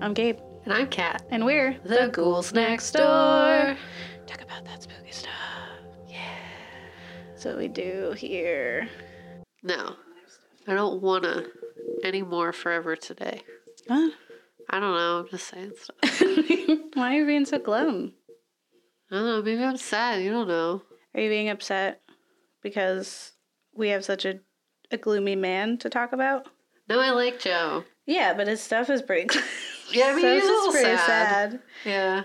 I'm Gabe, And I'm Kat. and we're The Ghouls Next Door. Talk about that spooky stuff. Yeah. So we do here. No, I don't want to anymore forever today. What? I don't know. I'm just saying stuff. Why are you being so glum? I don't know. Maybe I'm sad. You don't know. Are you being upset because we have such a, a gloomy man to talk about? No, I like Joe. Yeah, but his stuff is pretty. Yeah, I mean, Stuff he's a little pretty sad. Yeah.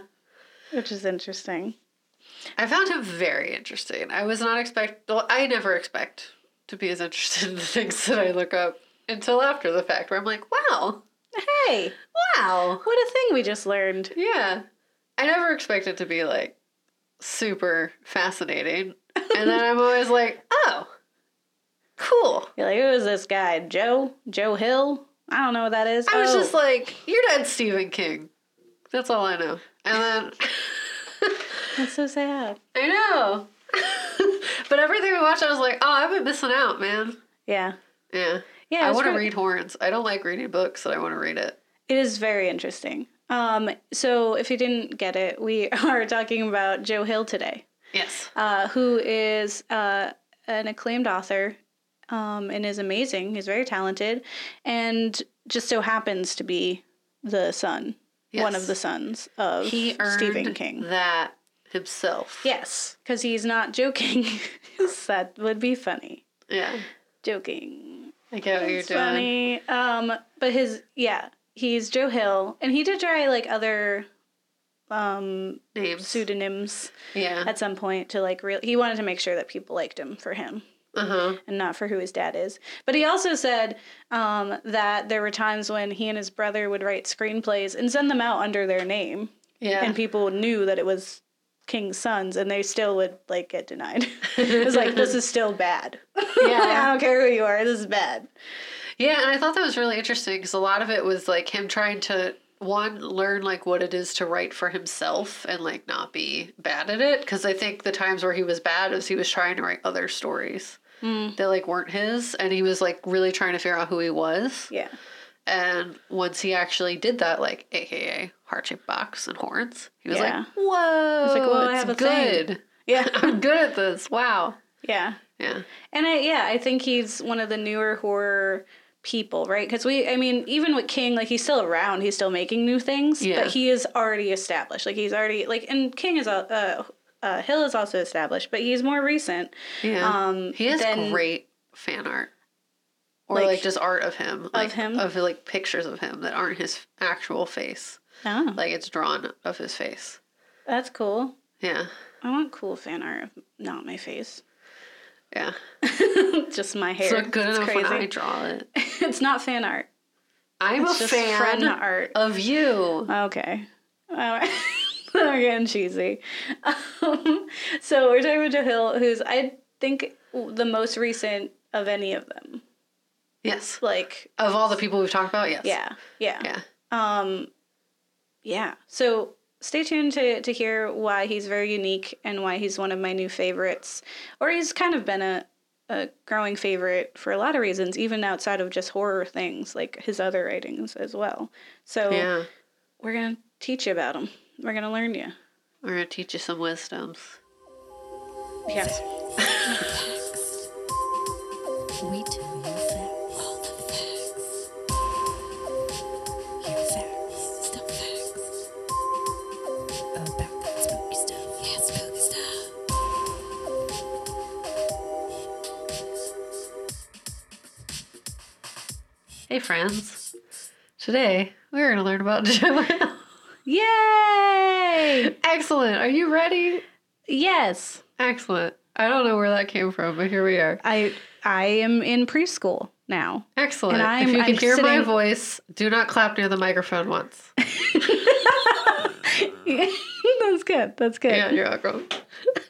which is interesting. I found him very interesting. I was not expect. Well, I never expect to be as interested in the things that I look up until after the fact, where I'm like, wow, Hey, wow, what a thing we just learned. yeah. I never expect it to be like super fascinating, and then I'm always like, oh, cool. You're like, who is this guy? Joe? Joe Hill? I don't know what that is. I was Oh. just like, you're not Stephen King. That's all I know. And then That's so sad. I know. but everything we watched, I was like, oh, I've been missing out, man. Yeah. Yeah. Yeah, I want to read horns. I don't like reading books, but I want to read it. It is very interesting. Um, so if you didn't get it, we are talking about Joe Hill today, Yes. uh, who is uh, an acclaimed author um, and is amazing. He's very talented, and just so happens to be the son, one of the sons of He Stephen King. that himself. Yes, because he's not joking. that would be funny. Yeah. Joking. I get what you're doing. funny. Um, but his yeah, he's Joe Hill, and he did try like other um Names. pseudonyms Yeah. at some point to like real. He wanted to make sure that people liked him for him Uh huh. and not for who his dad is. But he also said um, that there were times when he and his brother would write screenplays and send them out under their name, Yeah. and people knew that it was King's Sons, and they still would like get denied. it was like this is still bad. Yeah. I don't care who you are. This is bad. Yeah, and I thought that was really interesting because a lot of it was like him trying to one learn like what it is to write for himself and like not be bad at it because I think the times where he was bad is he was trying to write other stories that like weren't his and he was like really trying to figure out who he was Yeah. and once he actually did that like aka heart shaped box and horns he was Yeah. like whoa like, "Whoa, I have a thing." good Yeah. I'm good at this wow Yeah. yeah And I, yeah, I think he's one of the newer horror people, right? Because we, I mean, even with King, like he's still around, he's still making new things, Yeah. but he is already established. Like he's already like, and King is a, uh, uh, Hill is also established, but he's more recent. yeah Um, He has then- great fan art. Or Like- like, just art of him. Like, him? Of like pictures of him that aren't his actual face. Oh, Like it's drawn of his face. that's cool. Yeah. I want cool fan art of not my face, Yeah. just my hair. It's not good It's enough crazy. when I draw it. it's not fan art. I'm It's a fan art. of you. Okay. All right. Getting cheesy. Um, so we're talking about Joe Hill, who's I think the most recent of any of them. Yes. Like, Of all the people we've talked about, yes. yeah, yeah, Yeah. um, yeah. So stay tuned to to hear why he's very unique and why he's one of my new favorites, or he's kind of been a a growing favorite for a lot of reasons, even outside of just horror things, like his other writings as well. So Yeah. we're gonna teach you about him. We're gonna learn you. We're gonna teach you some wisdoms. Yes. We tell you facts. All the facts. Here facts. Still facts. About that spooky stuff. Yeah, spooky stuff. Hey friends. Today we're gonna learn about Joe Hill. Yay! Excellent. Are you ready? Yes. Excellent. I don't know where that came from, but here we are. I I am in preschool now. Excellent. And I'm- if you can I'm hear my voice, do not clap near the microphone once. That's good. That's good. yeah, you're welcome.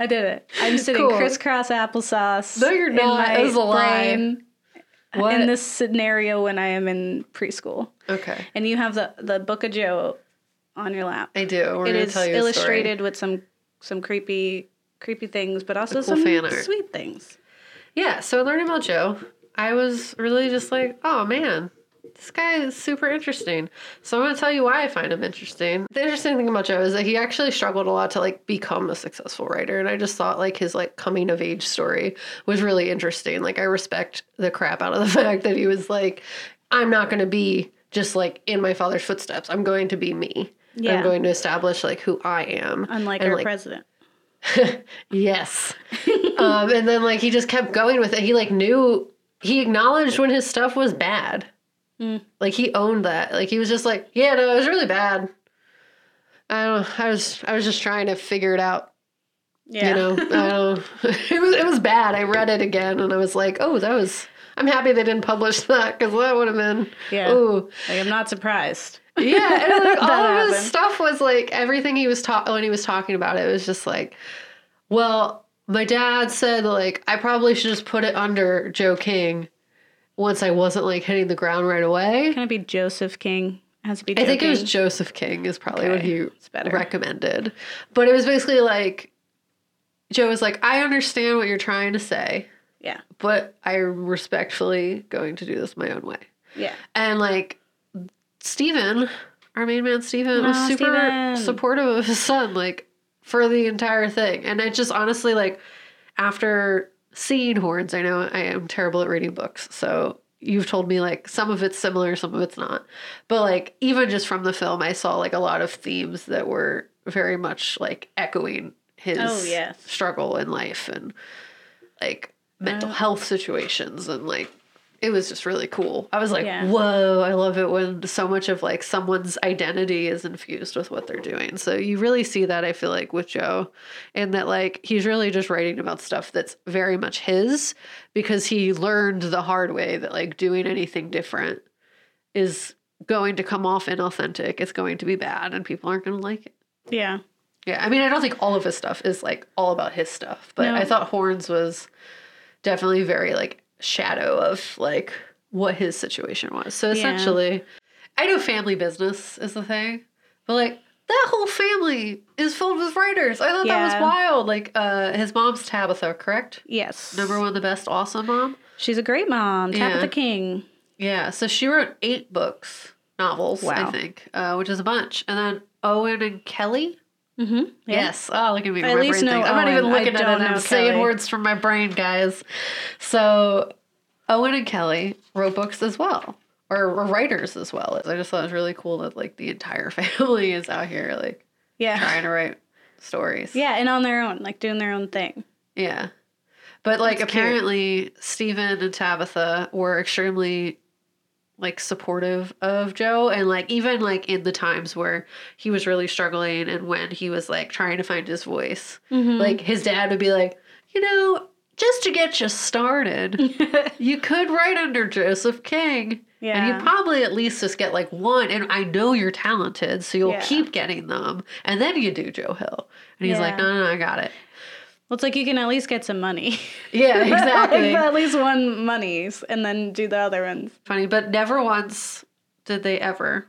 I did it. I'm sitting Cool. crisscross applesauce. No, you're in not. my was a lie. brain What? In this scenario when I am in preschool, okay, and you have the the Book of Joe on your lap. I do. We're it tell you a story. illustrated with some some creepy creepy things, but also cool some sweet things. Yeah, so learning about Joe, I was really just like, oh man, this guy is super interesting. So I'm gonna tell you why I find him interesting. The interesting thing about Joe is that he actually struggled a lot to like become a successful writer, and I just thought like his like coming of age story was really interesting. Like I respect the crap out of the fact that he was like, I'm not gonna be just like in my father's footsteps. I'm going to be me. Yeah. I'm going to establish like who I am. Unlike And, our like, president. Yes. um, and then like he just kept going with it. He like knew he acknowledged when his stuff was bad. Mm. Like he owned that. Like he was just like, yeah, no, it was really bad. I don't. I was. I was just trying to figure it out. Yeah. You know. I don't. it was. It was bad. I read it again, and I was like, oh, that was. I'm happy they didn't publish that because that would have been. Yeah. Ooh. Like, I'm not surprised. Yeah, and like all That of his stuff was like everything he was talking when he was talking about it was just like, well, my dad said like I probably should just put it under Joe King once I wasn't like hitting the ground right away. Can it be Joseph King? It has to be. I think it was Joseph King is probably what Okay, he recommended, but it was basically like Joe was like, I understand what you're trying to say, Yeah. but I'm respectfully going to do this my own way. Yeah. And like Stephen, our main man Stephen, was super Stephen. supportive of his son, like for the entire thing. And I just honestly like after seeing horns, I know I am terrible at reading books, so you've told me like some of it's similar, some of it's not. But like even just from the film, I saw like a lot of themes that were very much like echoing his Oh, yes. struggle in life and like mental Uh, health situations and like it was just really cool. I was like, Yeah. whoa, I love it when so much of like someone's identity is infused with what they're doing. So you really see that I feel like with Joe and that like he's really just writing about stuff that's very much his because he learned the hard way that like doing anything different is going to come off inauthentic. It's going to be bad and people aren't going to like it. Yeah. Yeah, I mean, I don't think all of his stuff is like all about his stuff, but No. I thought Horns was definitely very like shadow of like what his situation was. So Yeah. essentially, I know family business is the thing, but like that whole family is filled with writers. I thought that was wild. Like, uh, his mom's Tabitha, correct? Yes. Number one, the best, awesome mom. She's a great mom. Tabitha Yeah. King. Yeah, so she wrote eight books, novels, wow. I think, uh, which is a bunch. And then Owen and Kelly. Mm-hmm. Yes. Oh, look at me. I with my at least things. I'm not even. I looking at it. I'm saying Kelly. words from my brain, guys. So, Owen and Kelly wrote books as well, or were writers as well. I just thought it was really cool that like the entire family is out here like Yeah. trying to write stories. Yeah, and on their own, like doing their own thing. Yeah. But like That's cute. apparently Stephen and Tabitha were extremely like supportive of Joe and like even like in the times where he was really struggling and when he was like trying to find his voice. Mm-hmm. Like his dad would be like, "You know, just to get you started, you could write under Joseph King." Yeah. And you probably at least just get like one. And I know you're talented, so you'll Yeah. keep getting them. And then you do Joe Hill. And he's like, no, no, no, I got it. Well, it's like you can at least get some money. Yeah, exactly. At least one monies, and then do the other ones. Funny, but never once did they ever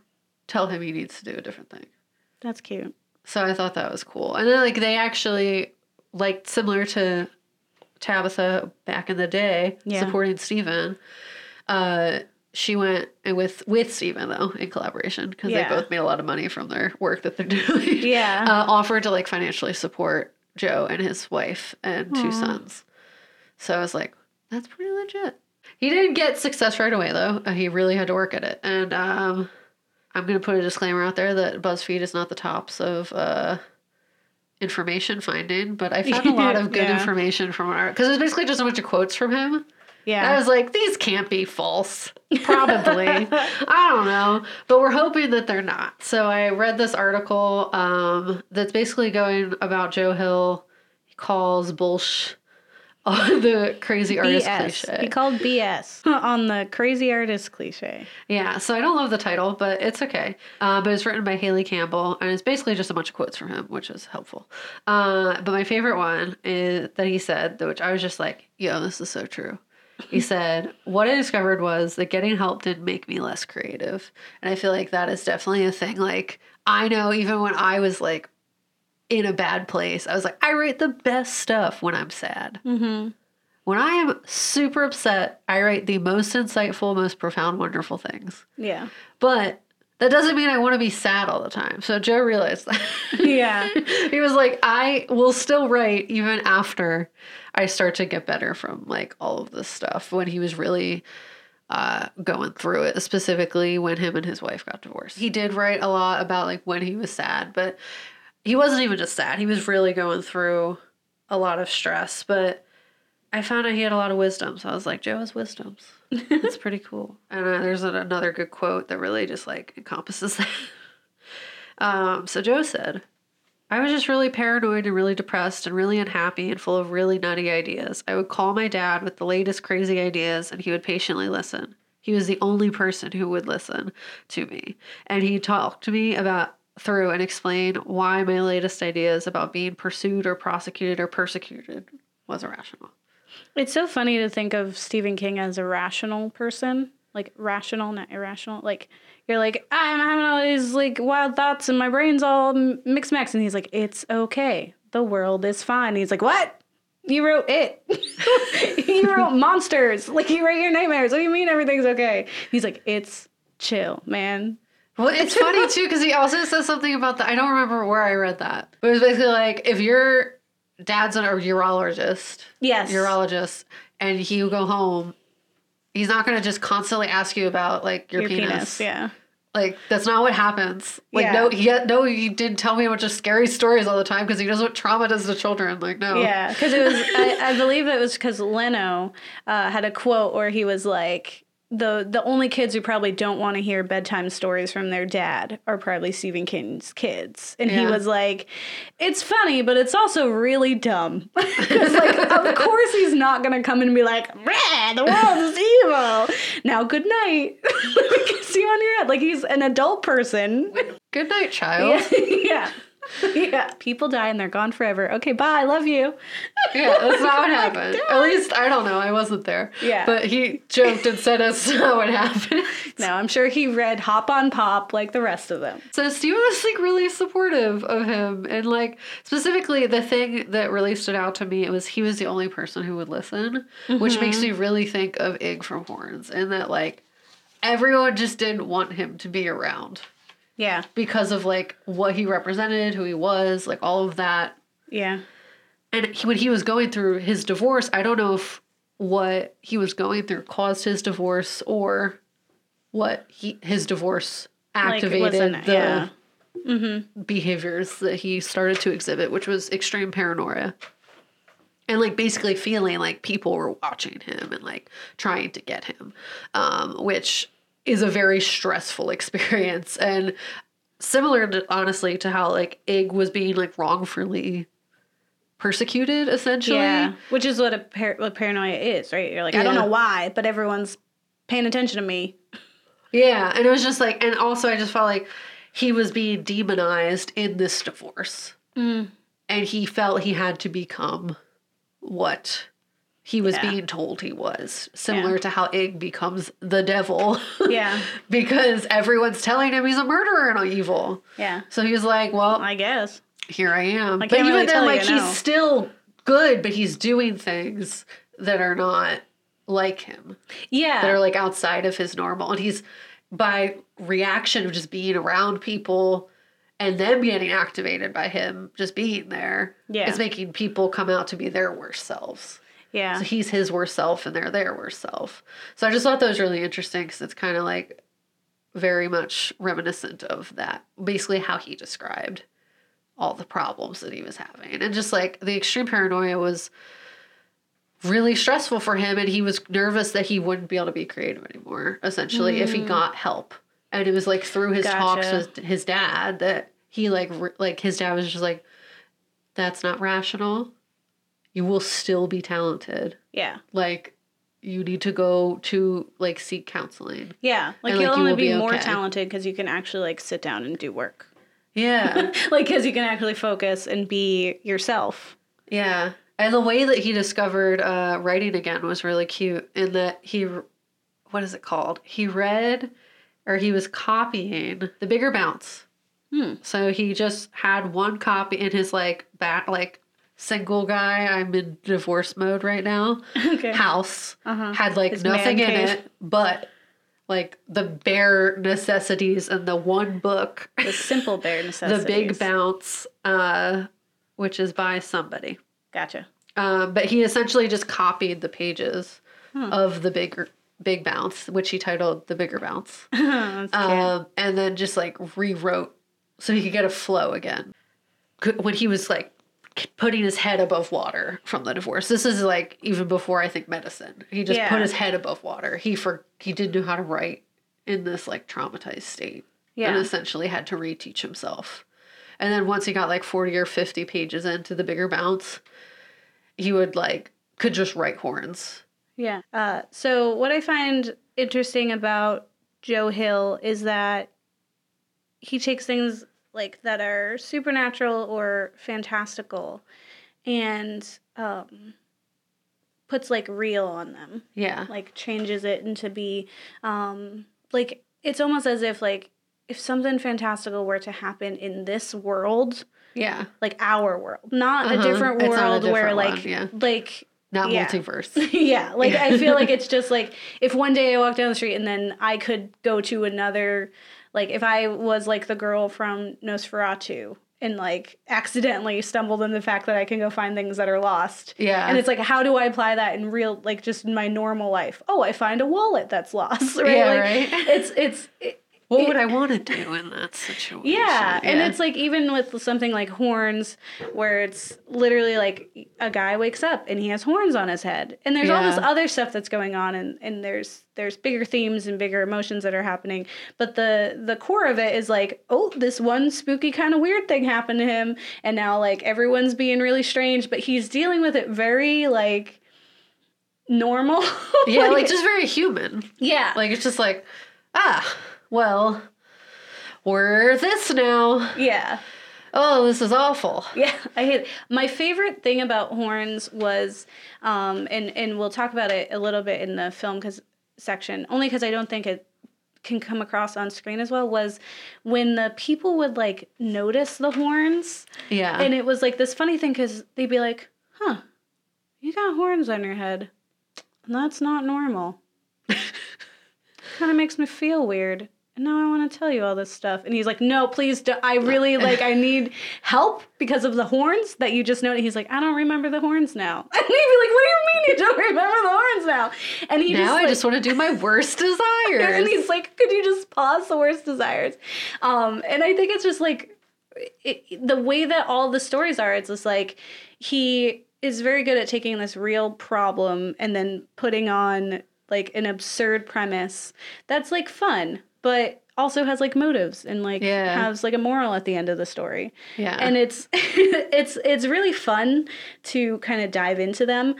tell him he needs to do a different thing. That's cute. So I thought that was cool. And then like they actually like similar to Tabitha back in the day, Yeah. supporting Stephen. uh she went and with with Stephen though in collaboration because Yeah. they both made a lot of money from their work that they're doing. Yeah. uh, offered to like financially support Joe and his wife and two sons. So I was like, that's pretty legit. He didn't get success right away though. Uh, He really had to work at it. And um, I'm gonna put a disclaimer out there that BuzzFeed is not the tops of uh, information finding, but I found a lot of good Yeah. information from our because it was basically just a bunch of quotes from him. Yeah. I was like, these can't be false. Probably. I don't know. But we're hoping that they're not. So I read this article um, that's basically going about Joe Hill. He calls bullsh on the crazy artist BS. cliche. He called BS on the crazy artist cliche. Yeah, so I don't love the title, but it's okay. Uh, but it's written by Hayley Campbell, and it's basically just a bunch of quotes from him, which is helpful. Uh, but my favorite one is that he said, which I was just like, yo, this is so true. He said, What I discovered was that getting help didn't make me less creative. And I feel like that is definitely a thing. Like, I know even when I was like in a bad place, I was like, I write the best stuff when I'm sad Mm-hmm. when I am super upset, I write the most insightful, most profound, wonderful things. Yeah. But that doesn't mean I want to be sad all the time. So Joe realized that. Yeah. he was like, I will still write even after I start to get better from like all of this stuff when he was really uh, going through it, specifically when him and his wife got divorced. He did write a lot about like when he was sad, but he wasn't even just sad. He was really going through a lot of stress. But I found out he had a lot of wisdom. So I was like, Joe has wisdoms. It's pretty cool. And uh, there's another good quote that really just like encompasses that. Um, so Joe said, I was just really paranoid and really depressed and really unhappy and full of really nutty ideas. I would call my dad with the latest crazy ideas and he would patiently listen. He was the only person who would listen to me. And he talked to me about through and explain why my latest ideas about being pursued or prosecuted or persecuted was irrational. It's so funny to think of Stephen King as a rational person, like rational, not irrational. Like you're like I'm having all these like wild thoughts and my brain's all mixed max, and he's like, it's okay, the world is fine. He's like, what? You wrote it. you wrote monsters. Like you write your nightmares. What do you mean everything's okay? He's like, it's chill, man. Well, it's funny too because he also says something about that. I don't remember where I read that, but it was basically like if your dad's a urologist, Yes. urologist, and he will go home, he's not going to just constantly ask you about like your, Your penis. penis. Yeah. Like that's not what happens. Like Yeah. no, he no, he didn't tell me a bunch of scary stories all the time because he knows what trauma does to children. Like no, Yeah, because it was. I, I believe it was because Leno uh, had a quote where he was like, "the the only kids who probably don't want to hear bedtime stories from their dad are probably Stephen King's kids," and he was like, "It's funny, but it's also really dumb." Because like, of course he's not gonna come in and be like, "The world is evil." Now, good night. Kiss you on your head. Like he's an adult person. Good night, child. Yeah, yeah. Yeah, people die and they're gone forever. Okay, bye. I love you. Yeah, that's not what happened. At least I don't know. I wasn't there. Yeah. but he joked and said that's not what happened. No, I'm sure he read Hop on Pop like the rest of them. So Stephen was like really supportive of him, and like specifically the thing that really stood out to me it was he was the only person who would listen, which makes mm-hmm. me really think of Ig from Horns, and that like everyone just didn't want him to be around Yeah, because of like what he represented, who he was, like all of that. yeah, And he, when he was going through his divorce, I don't know if what he was going through caused his divorce or what he his divorce activated wasn't- the yeah. behaviors that he started to exhibit, which was extreme paranoia. And like basically feeling like people were watching him and like trying to get him, um, which is a very stressful experience. And similar to honestly to how like Ig was being like wrongfully persecuted essentially. yeah. Which is what a par- what paranoia is, right? You're like, I don't know why, but everyone's paying attention to me. Yeah, and it was just like, and also I just felt like he was being demonized in this divorce, Mm. and he felt he had to become what he was Yeah. being told he was, similar Yeah. to how Ig becomes the devil, Yeah, because everyone's telling him he's a murderer and evil. yeah. So he was like, "Well, I guess. here I am." I but even really then, like he's no. still good, but he's doing things that are not like him Yeah, that are like outside of his normal and he's by reaction of just being around people and them getting activated by him just being there Yeah. it's making people come out to be their worst selves yeah, so he's his worst self and they're their worst self. So i just thought that was really interesting because it's kind of like very much reminiscent of that basically how he described all the problems that he was having. And just like the extreme paranoia was really stressful for him and he was nervous that he wouldn't be able to be creative anymore essentially if he mm. got help. And it was like through his talks with his dad that he like re- like his dad was just like that's not rational you will still be talented yeah, like you need to go to like seek counseling yeah. Like And, you'll you only will be, be more okay. talented because you can actually like sit down and do work. yeah like because you can actually focus and be yourself. Yeah. And the way that he discovered uh, writing again was really cute in that he, what is it called? He read or he was copying The Bigger Bounce. Hmm. So he just had one copy in his like back, like single guy. I'm in divorce mode right now. Okay. House Uh-huh. had like His nothing in cave. it but like the bare necessities and the one book, The simple bare necessities. The. Big Bounce, uh, which is by somebody. Gotcha. Um, but he essentially just copied the pages Hmm. of the bigger Big Bounce, which he titled The Bigger Bounce. That's cute. um, and then just like rewrote so he could get a flow again. C- When he was like putting his head above water from the divorce, this is like even before I think medicine. He just Yeah. put his head above water. He for he didn't know how to write in this like traumatized state, Yeah. and essentially had to reteach himself. And then once he got like forty or fifty pages into the bigger bounce, he would like could just write horns. Yeah. Uh, so what I find interesting about Joe Hill is that he takes things like that are supernatural or fantastical and um, puts like real on them. Yeah, Like changes it into be um, like it's almost as if like if something fantastical were to happen in this world, yeah, like our world, not Uh-huh. a different not a world where different like yeah. like not Yeah. multiverse. yeah, like I feel like it's just like if one day I walk down the street and then I could go to another, like if I was like the girl from NOS4A2 and like accidentally stumbled on the fact that I can go find things that are lost. Yeah. And it's like, how do I apply that in real, like just in my normal life? Oh, I find a wallet that's lost. Right? Yeah, Like, right. It's, it's, it- What would I want to do in that situation? yeah, and it's like even with something like horns, where it's literally like a guy wakes up and he has horns on his head, and there's all this other stuff that's going on, and, and there's there's bigger themes and bigger emotions that are happening, but the the core of it is like, oh, this one spooky kind of weird thing happened to him, and now like everyone's being really strange, but he's dealing with it very like normal. yeah, like just very human. yeah, Like it's just like, ah, well, we're this now. yeah. Oh, this is awful. Yeah, I hate. It. My favorite thing about horns was, um, and and we'll talk about it a little bit in the film because section, only because I don't think it can come across on screen as well. Was when the people would like notice the horns, Yeah. and it was like this funny thing because they'd be like, "Huh, you got horns on your head. And That's not normal. kind of makes me feel weird." And now I want to tell you all this stuff. And he's like, no, please don't. I really like, I need help because of the horns that you just noted. He's like, I don't remember the horns now. And he'd be like, what do you mean you don't remember the horns now? And he now just, I like, just want to do my worst desires. and he's like, could you just pause the worst desires? Um, and I think it's just like it, the way that all the stories are. It's just like he is very good at taking this real problem and then putting on like an absurd premise that's like fun, but also has like motives and like Yeah. has like a moral at the end of the story yeah. and it's it's it's really fun to kind of dive into them.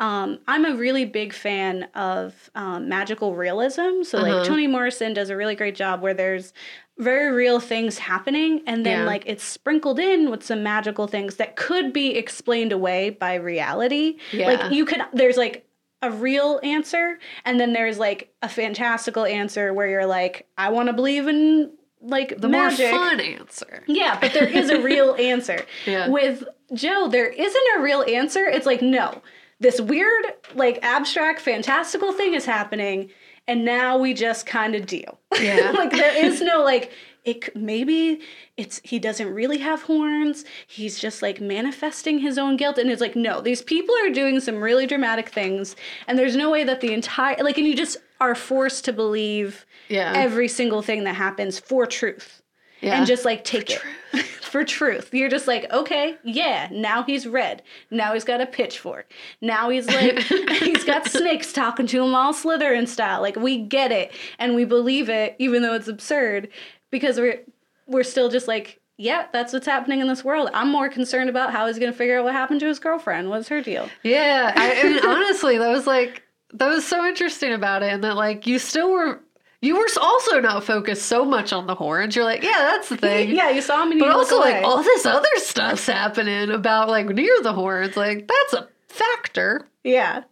Um, I'm a really big fan of um, magical realism. So like Uh-huh. Toni Morrison does a really great job where there's very real things happening and then Yeah. like it's sprinkled in with some magical things that could be explained away by reality. Yeah. Like you could there's like a real answer and then there's like a fantastical answer where you're like I want to believe in like the magic. more fun answer. Yeah, but there is a real answer. Yeah. With Joe, there isn't a real answer. It's like, no, this weird, like abstract, fantastical thing is happening, and now we just kind of deal. Yeah. like there is no like it maybe it's he doesn't really have horns. He's just like manifesting his own guilt and it's like no, these people are doing some really dramatic things and there's no way that the entire like and you just are forced to believe Yeah. every single thing that happens for truth Yeah. and just like take it for truth. You're just like, okay, yeah, now he's red. Now he's got a pitchfork. Now he's like, he's got snakes talking to him all Slytherin style. Like we get it and we believe it, even though it's absurd, because we're we're still just like, yeah, that's what's happening in this world. I'm more concerned about how he's gonna figure out what happened to his girlfriend. What's her deal? Yeah, I, I mean, honestly, that was like that was so interesting about it, and that like you still were you were also not focused so much on the horns. You're like, yeah, that's the thing. yeah, you saw him but also like all this other stuff's happening about like near the horns. Like that's a factor. yeah,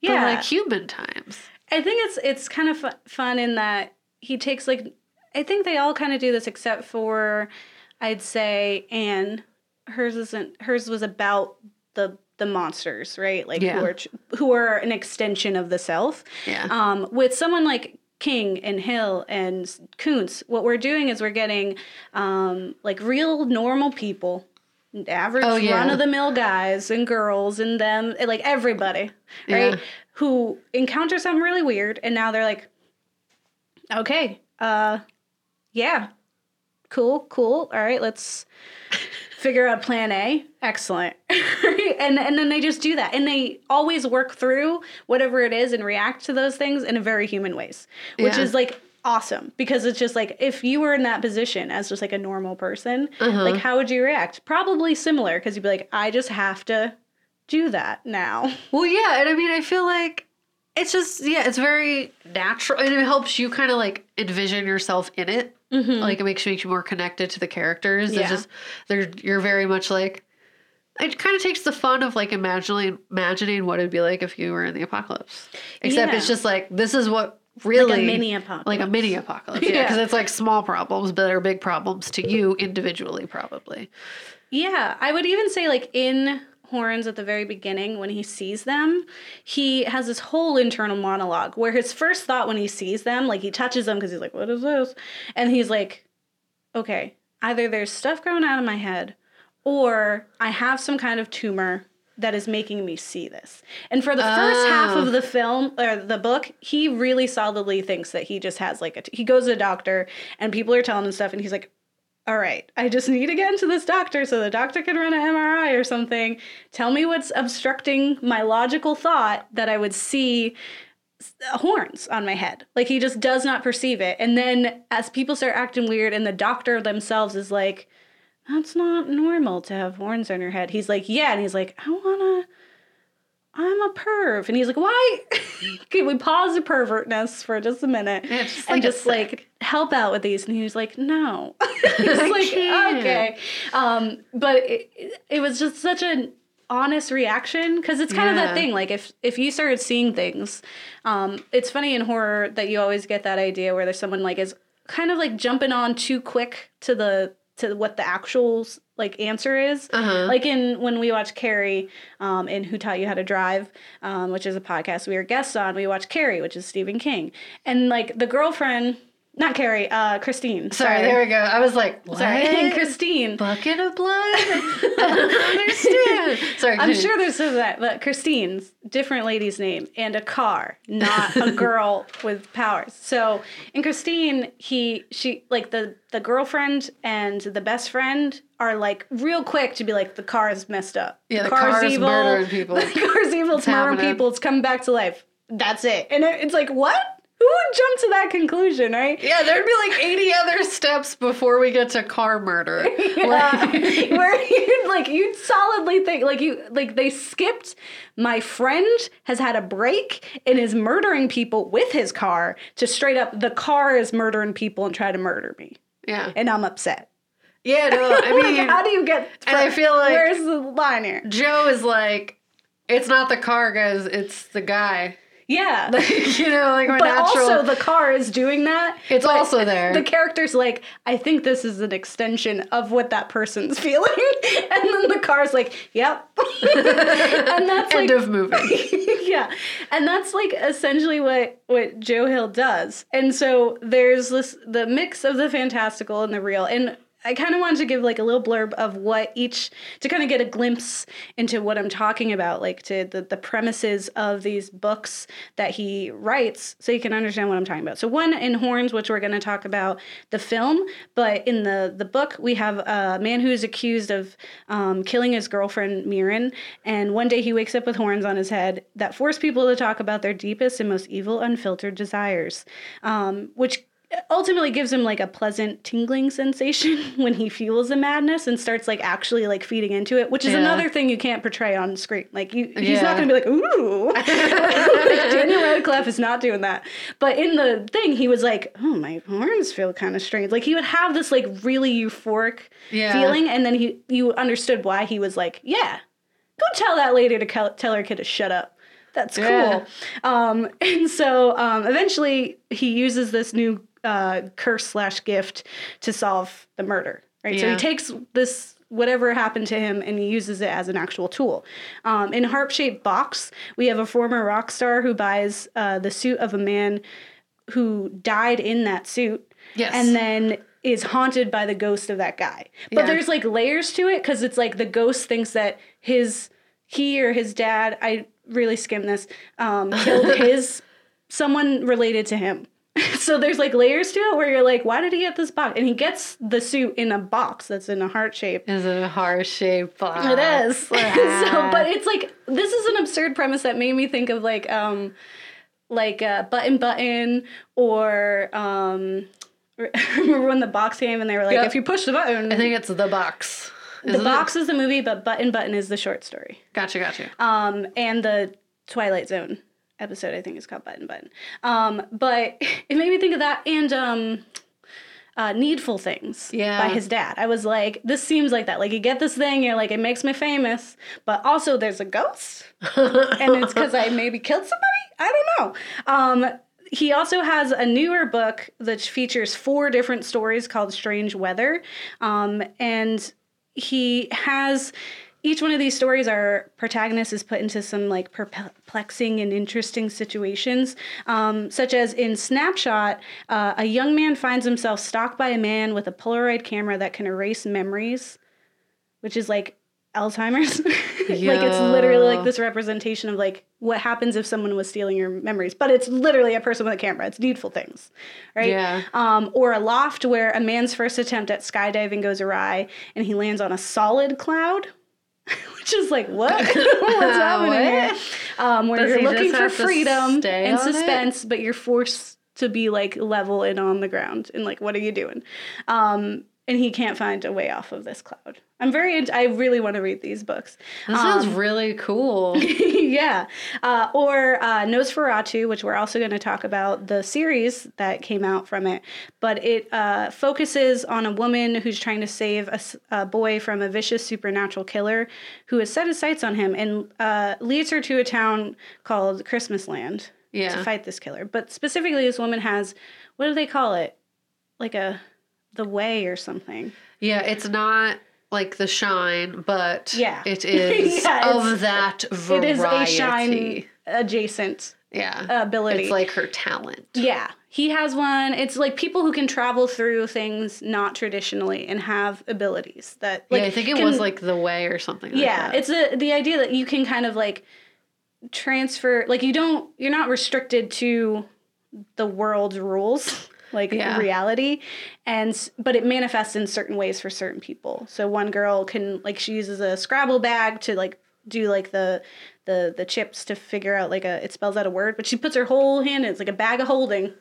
Yeah, yeah. like human times. I think it's it's kind of fu- fun in that he takes like I think they all kind of do this except for I'd say Anne hers isn't hers was about the the monsters, right? Like Yeah. who are who are an extension of the self. Yeah. Um, with someone like King and Hill and Koontz, what we're doing is we're getting um, like real normal people, average Oh, yeah. run of the mill guys and girls and them, like everybody, right? Yeah. Who encounter something really weird and now they're like, okay, uh, yeah, cool, cool. All right, let's figure out plan A. Excellent. and and then they just do that. And they always work through whatever it is and react to those things in a very human ways. Which Yeah. is like awesome because it's just like if you were in that position as just like a normal person, Uh-huh. like how would you react? Probably similar because you'd be like, I just have to do that now. Well, yeah, and I mean, I feel like it's just yeah, it's very natural, and it helps you kind of like envision yourself in it. Mm-hmm. Like it makes you, makes you more connected to the characters. Yeah. It's just they're you're very much like. It kind of takes the fun of like imagining imagining what it'd be like if you were in the apocalypse. Except it's just like this is what really mini apocalypse. like a mini apocalypse. Yeah, Yeah. because it's like small problems, but they're big problems to you individually, probably. Yeah, I would even say like in Horns at the very beginning when he sees them, he has this whole internal monologue where his first thought when he sees them, like he touches them because he's like, "What is this?" and he's like, "Okay, either there's stuff growing out of my head, or I have some kind of tumor." That is making me see this. And for the first half Oh. of the film or the book, he really solidly thinks that he just has like a. T- he goes to a doctor and people are telling him stuff, and he's like, all right, I just need to get into this doctor so the doctor can run an MRI or something. Tell me what's obstructing my logical thought that I would see uh, horns on my head. Like he just does not perceive it. And then as people start acting weird and the doctor themselves is like, that's not normal to have horns on your head. He's like, yeah. And he's like, I want to. I'm a perv. And he's like, why? Can we pause the pervertness for just a minute? Yeah, just and like a just like help out with these. And he was like, no. he's like, can't. okay. Um, but it, it was just such an honest reaction because it's kind of Yeah. that thing. Like if if you started seeing things, um, it's funny in horror that you always get that idea where there's someone like is kind of like jumping on too quick to the to what the actual like answer is. Uh-huh. Like in when we watch Carrie um, in Who Taught You How to Drive, um, which is a podcast we were guests on. We watch Carrie, which is Stephen King, and like the girlfriend, not Carrie, uh, Christine. Sorry, there we go. I was like, what? Sorry, Christine. bucket of blood? I don't understand. Sorry, I'm sure there's some of that, but Christine's different lady's name and a car, not a girl with powers. So in Christine, he she like the the girlfriend and the best friend are like real quick to be like the car is messed up. Yeah, the car's murdering people. The car's evil. It's murdering people. It's coming back to life. That's it. And it, it's like what? Who would jump to that conclusion, right? Yeah, there'd be like 80 other steps before we get to car murder. Yeah. where you'd like you'd solidly think like you like they skipped my friend has had a break and is murdering people with his car to straight up the car is murdering people and try to murder me Yeah. and I'm upset. Yeah, no, I Like, mean, how do you get and I feel like- where's the line here? Joe is like, it's not the car, guys, it's the guy. Yeah. you know, like my but natural. also the car is doing that. It's also there. The character's like, I think this is an extension of what that person's feeling, and then the car's like, yep, and that's End like, of movie. yeah, and that's like essentially what what Joe Hill does. And so there's this the mix of the fantastical and the real, and I kind of wanted to give like a little blurb of what each to kind of get a glimpse into what I'm talking about, like to the the premises of these books that he writes, so you can understand what I'm talking about. So one in Horns, which we're going to talk about the film, but in the the book we have a man who is accused of um, killing his girlfriend Merrin, and one day he wakes up with horns on his head that force people to talk about their deepest and most evil, unfiltered desires, um, which ultimately gives him like a pleasant tingling sensation when he feels the madness and starts like actually like feeding into it which is Yeah. another thing you can't portray on screen like you he's Yeah. not gonna be like ooh like, daniel radcliffe is not doing that but in the thing he was like oh my horns feel kind of strange like he would have this like really euphoric Yeah. feeling and then he you understood why he was like yeah go tell that lady to tell her kid to shut up that's cool Yeah. um, and so um, eventually he uses this new uh, curse slash gift to solve the murder. Right. So he takes this whatever happened to him and he uses it as an actual tool. Um, in Heart Shaped Box, we have a former rock star who buys uh, the suit of a man who died in that suit. Yes. And then is haunted by the ghost of that guy. But Yeah. there's like layers to it because it's like the ghost thinks that his he or his dad, I really skimmed this, um, killed his someone related to him. so there's like layers to it where you're like, why did he get this box? And he gets the suit in a box that's in a heart shape. Is a heart shape box. It is. so, but it's like this is an absurd premise that made me think of like um like uh, button button or um remember when the box came and they were like Yep. if you push the button I think it's the box. the Isn't it? box is the movie but button button is the short story Gotcha, gotcha. um and the twilight zone episode i think is called button button um but it made me think of that and um uh, needful things Yeah. by his dad. I was like, this seems like that. Like you get this thing, you're like, it makes me famous, but also there's a ghost, and it's because I maybe killed somebody. I don't know. Um, he also has a newer book that features four different stories called Strange Weather, um, and he has each one of these stories our protagonist is put into some like perplexing and interesting situations um, such as in snapshot uh, a young man finds himself stalked by a man with a polaroid camera that can erase memories which is like alzheimer's. Like it's literally like this representation of like what happens if someone was stealing your memories but it's literally a person with a camera. It's needful things right? Yeah. um, or Aloft where a man's first attempt at skydiving goes awry and he lands on a solid cloud, is like what? What's happening here? Um, where Does you're looking for freedom and on it? suspense, but you're forced to be like level and on the ground and like what are you doing? Um, and he can't find a way off of this cloud. I'm very. I really want to read these books. That sounds really cool. yeah. Uh, or uh, NOS4A2, which we're also going to talk about the series that came out from it. But it uh, focuses on a woman who's trying to save a boy from a vicious supernatural killer who has set his sights on him and uh, leads her to a town called Christmas Land to fight this killer. But specifically, this woman has what do they call it? Like a the way or something. Yeah, it's not like the shine, but Yeah. it is Yeah, of that It variety. is a shine adjacent Yeah. ability. It's like her talent. Yeah, he has one. It's like people who can travel through things not traditionally and have abilities that. Like, yeah, I think it can- was like the way or something like Yeah, it's a, the idea that you can kind of like transfer. Like you don't. You're not restricted to the world's rules. Like Yeah. reality, and but it manifests in certain ways for certain people. So one girl can like she uses a Scrabble bag to like do like the the the chips to figure out like a it spells out a word, but she puts her whole hand in it's like a bag of holding.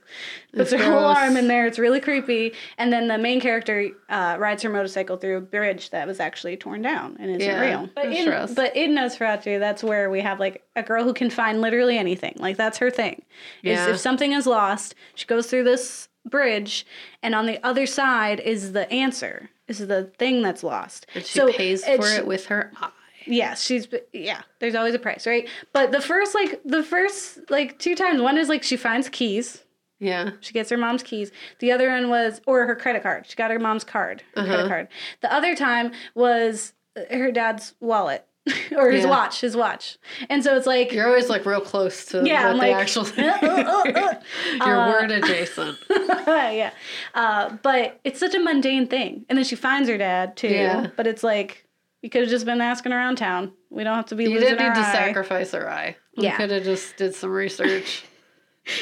Puts her That's whole arm in there. It's really creepy. And then the main character uh, rides her motorcycle through a bridge that was actually torn down and isn't Yeah, real. But that's in, gross. but in NOS4A2, that's where we have like a girl who can find literally anything. Like that's her thing. Is if something is lost, she goes through this bridge, and on the other side is the answer. Is the thing that's lost. and she So pays for it with her eye. Yes, she's yeah. There's always a price, right? But the first like the first like two times, one is like she finds keys. Yeah. She gets her mom's keys. The other one was or her credit card. She got her mom's card, her Uh-huh. credit card. The other time was uh, her dad's wallet or his Yeah. watch, his watch. And so it's like You're always like real close to yeah, what I'm the like actual uh, uh, uh, You're uh, word adjacent. yeah. Uh, but it's such a mundane thing. And then she finds her dad too. Yeah. But it's like we could have just been asking around town. We don't have to be You didn't need to eye. sacrifice her eye. We Yeah. could have just did some research.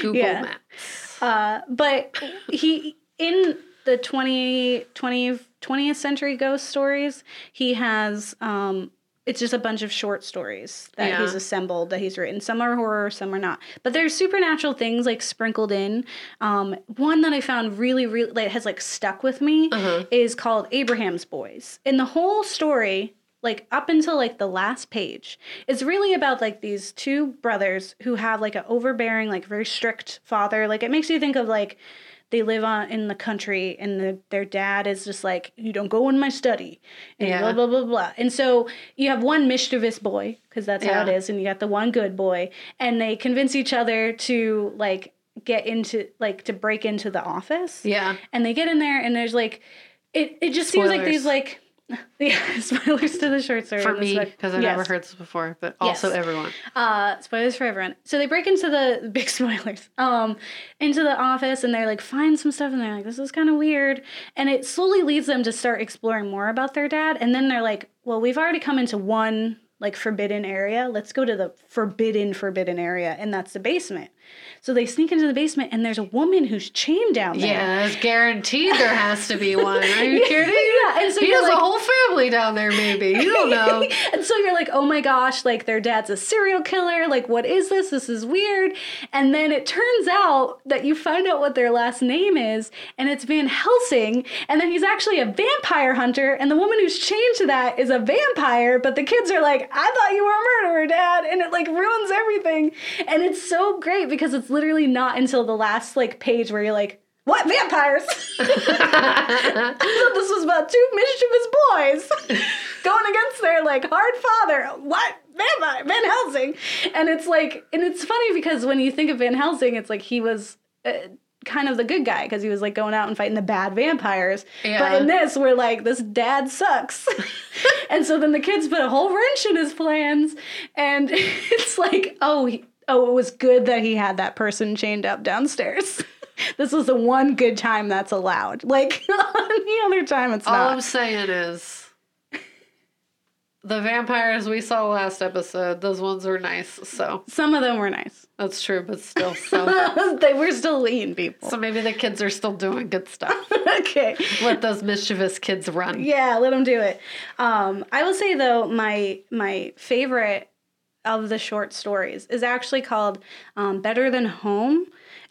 Google Yeah. Maps. Uh, but he in the 20, 20, 20th century ghost stories, he has um, it's just a bunch of short stories that Yeah. he's assembled that he's written. Some are horror, some are not. But there's supernatural things like sprinkled in. Um, one that I found really, really like has like stuck with me Uh-huh. is called Abraham's Boys. And the whole story, like up until like the last page, is really about like these two brothers who have like an overbearing, like very strict father. Like it makes you think of like they live on in the country and the, their dad is just like you don't go in my study and Yeah. blah blah blah blah and so you have one mischievous boy because that's how it is and you got the one good boy and they convince each other to like get into like to break into the office Yeah. and they get in there and there's like it, it just seems like these like Yeah, spoilers to the short story. For me, because I've Yes. never heard this before, but also Yes. everyone. Uh, spoilers for everyone. So they break into the big spoilers. Um, into the office and they're like find some stuff and they're like this is kind of weird and it slowly leads them to start exploring more about their dad and then they're like well we've already come into one like forbidden area let's go to the forbidden forbidden area and that's the basement so they sneak into the basement and there's a woman who's chained down there Yeah, it's guaranteed there has to be one. Are you kidding? yeah and so He has like a whole family down there, maybe. You don't know. and so you're like, oh my gosh, like their dad's a serial killer. Like, what is this? This is weird. And then it turns out that you find out what their last name is, and it's Van Helsing. And then he's actually a vampire hunter, and the woman who's chained to that is a vampire. But the kids are like, I thought you were a murderer, dad. And it like ruins everything. And it's so great because it's literally not until the last like page where you're like, what vampires? I thought this was about two mischievous boys going against their like hard father. What vampire? Van Helsing, and it's like, and it's funny because when you think of Van Helsing, it's like he was. Uh, kind of the good guy because he was like going out and fighting the bad vampires Yeah. but in this we're like this dad sucks and so then the kids put a whole wrench in his plans and it's like oh he, oh it was good that he had that person chained up downstairs this was the one good time that's allowed like any other time it's All not I'm saying is the vampires we saw last episode, those ones were nice. So some of them were nice that's true, but still. So, they were still eating people so maybe the kids are still doing good stuff. okay Let those mischievous kids run. Yeah, let them do it. Um, I will say though, my my favorite of the short stories is actually called um, "Better Than Home,"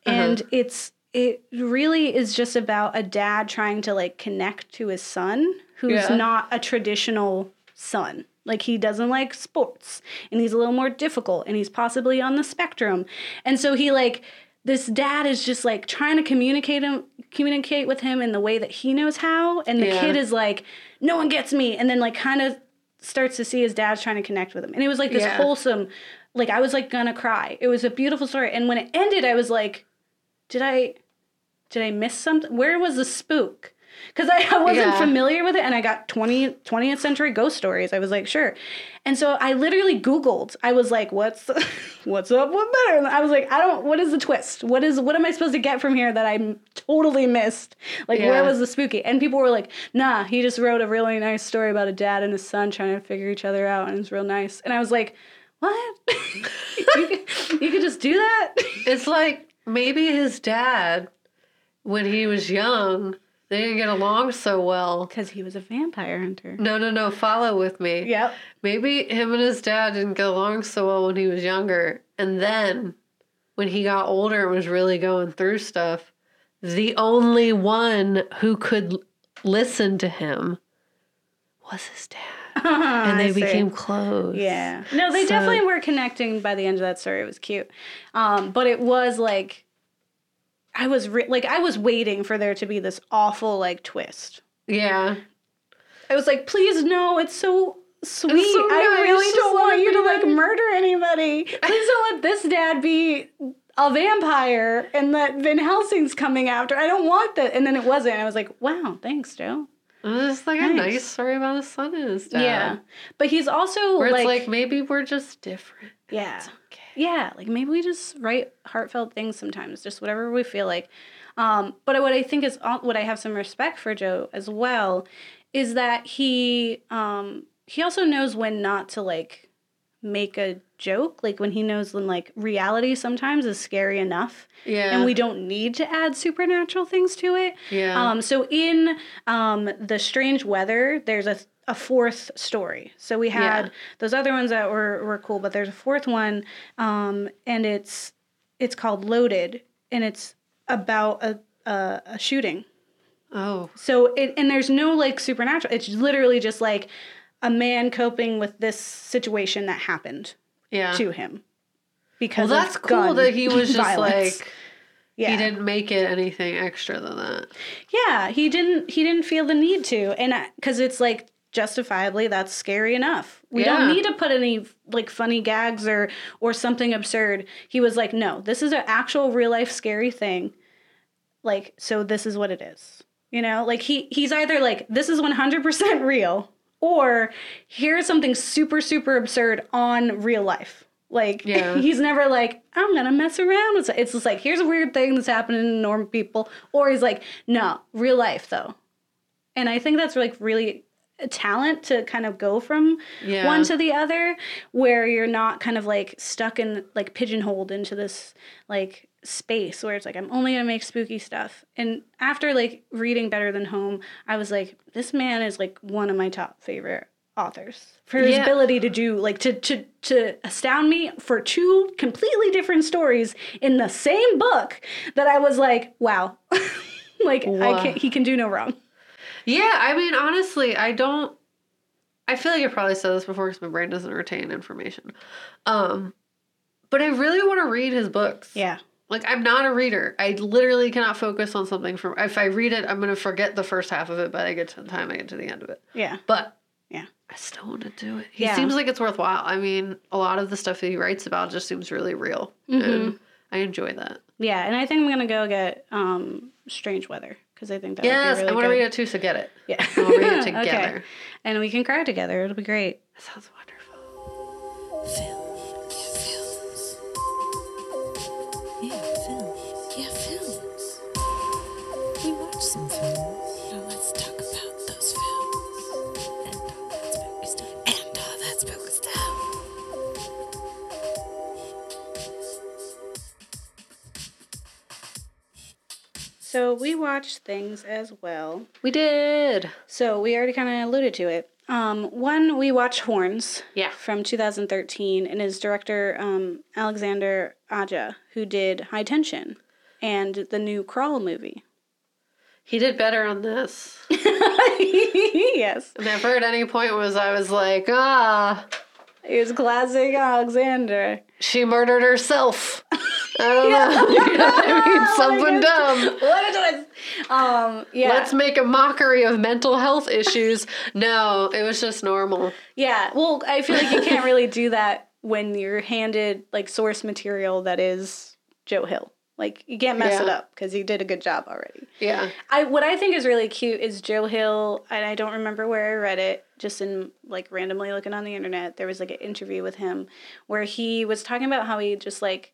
and it's it really is just about a dad trying to like connect to his son, who's Yeah. not a traditional son. Like he doesn't like sports and he's a little more difficult and he's possibly on the spectrum. And so he like this dad is just like trying to communicate him communicate with him in the way that he knows how and the Yeah. kid is like no one gets me and then like kind of starts to see his dad's trying to connect with him. And it was like this Yeah. wholesome like I was like gonna cry. It was a beautiful story and when it ended I was like did I did I miss something? Where was the spook? Because I, I wasn't Yeah. familiar with it and I got 20, 20th century ghost stories. I was like, sure. And so I literally Googled. I was like, what's what's up with better? And I was like, I don't what is the twist? What is what am I supposed to get from here that I totally missed? Like Yeah. where was the spooky? And people were like, nah, he just wrote a really nice story about a dad and his son trying to figure each other out and it's real nice. And I was like, what? you, could, you could just do that? It's like maybe his dad, when he was young, they didn't get along so well. Because he was a vampire hunter. No, no, no. Follow with me. Yep. Maybe him and his dad didn't get along so well when he was younger. And then when he got older and was really going through stuff, the only one who could listen to him was his dad. And they became close. Yeah. No, they So- definitely were connecting by the end of that story. It was cute. Um, but it was like I was re- like I was waiting for there to be this awful like twist. Yeah. I was like, please no, it's so sweet. so I really just don't want you to like murder anybody. Please don't let this dad be a vampire and that Van Helsing's coming after. I don't want that. And then it wasn't. I was like, wow, thanks, Joe. It was just like a Nice. nice story about his son and his dad. Yeah. But he's also Where it's like, like, maybe we're just different. yeah. Yeah, like maybe we just write heartfelt things sometimes, just whatever we feel like. Um, but what I think is what I have some respect for Joe as well is that he um, he also knows when not to like make a joke, like when he knows when like reality sometimes is scary enough, Yeah. and we don't need to add supernatural things to it. Yeah. Um, so in um, the strange weather, there's a a fourth story. So we had Yeah. those other ones that were were cool, but there's a fourth one, um, and it's it's called Loaded, and it's about a a, a shooting. oh. So it and there's no like supernatural. It's literally just like a man coping with this situation that happened Yeah. to him. Well, Because that's of cool that he was just like yeah. he didn't make it anything extra than that. Yeah, he didn't he didn't feel the need to. And cuz it's like justifiably that's scary enough. We Yeah. don't need to put any like funny gags or or something absurd. He was like, "No, this is an actual real life scary thing." Like, so this is what it is. You know, like he he's either like this is 100% real or here's something super super absurd on real life. Like Yeah. he's never like I'm gonna mess around with it. It's just like here's a weird thing that's happening to normal people, or he's like no real life though, and I think that's like really talent to kind of go from Yeah. one to the other, where you're not kind of like stuck in like pigeonholed into this like space where it's like I'm only gonna make spooky stuff. And after like reading Better Than Home, I was like, this man is like one of my top favorite authors for his Yeah. ability to do like to to to astound me for two completely different stories in the same book that I was like, wow. like I can he can do no wrong. Yeah, I mean, honestly, I don't. I feel like I probably said this before because my brain doesn't retain information. Um, but I really want to read his books. Yeah. Like I'm not a reader. I literally cannot focus on something from. If I read it, I'm gonna forget the first half of it by I get to the time I get to the end of it. Yeah. But Yeah. I still want to do it. He Yeah. seems like it's worthwhile. I mean, a lot of the stuff that he writes about just seems really real, Mm-hmm. and I enjoy that. Yeah, and I think I'm gonna go get um Strange Weather because I think that Yes, would be really I want to read it too. So get it. Yeah, we'll read it Okay. together. and we can cry together. It'll be great. That sounds wonderful. So we watched things as well. We did. So we already kind of alluded to it. Um, one we watched Horns. Yeah. From 2013, and his director um, Alexander Aja, who did High Tension and the new Crawl movie. He did better on this. yes, Never at any point was I was like, ah, it was classic Alexander. she murdered herself. I don't know. You know what I mean? Something dumb. What a twist! Um, yeah. Let's make a mockery of mental health issues. No, it was just normal. Yeah, well, I feel like you can't really do that when you're handed like source material that is Joe Hill. Like you can't mess it up because he did a good job already. Yeah. I what I think is really cute is Joe Hill, and I don't remember where I read it. Just in like randomly looking on the internet, there was like an interview with him where he was talking about how he just like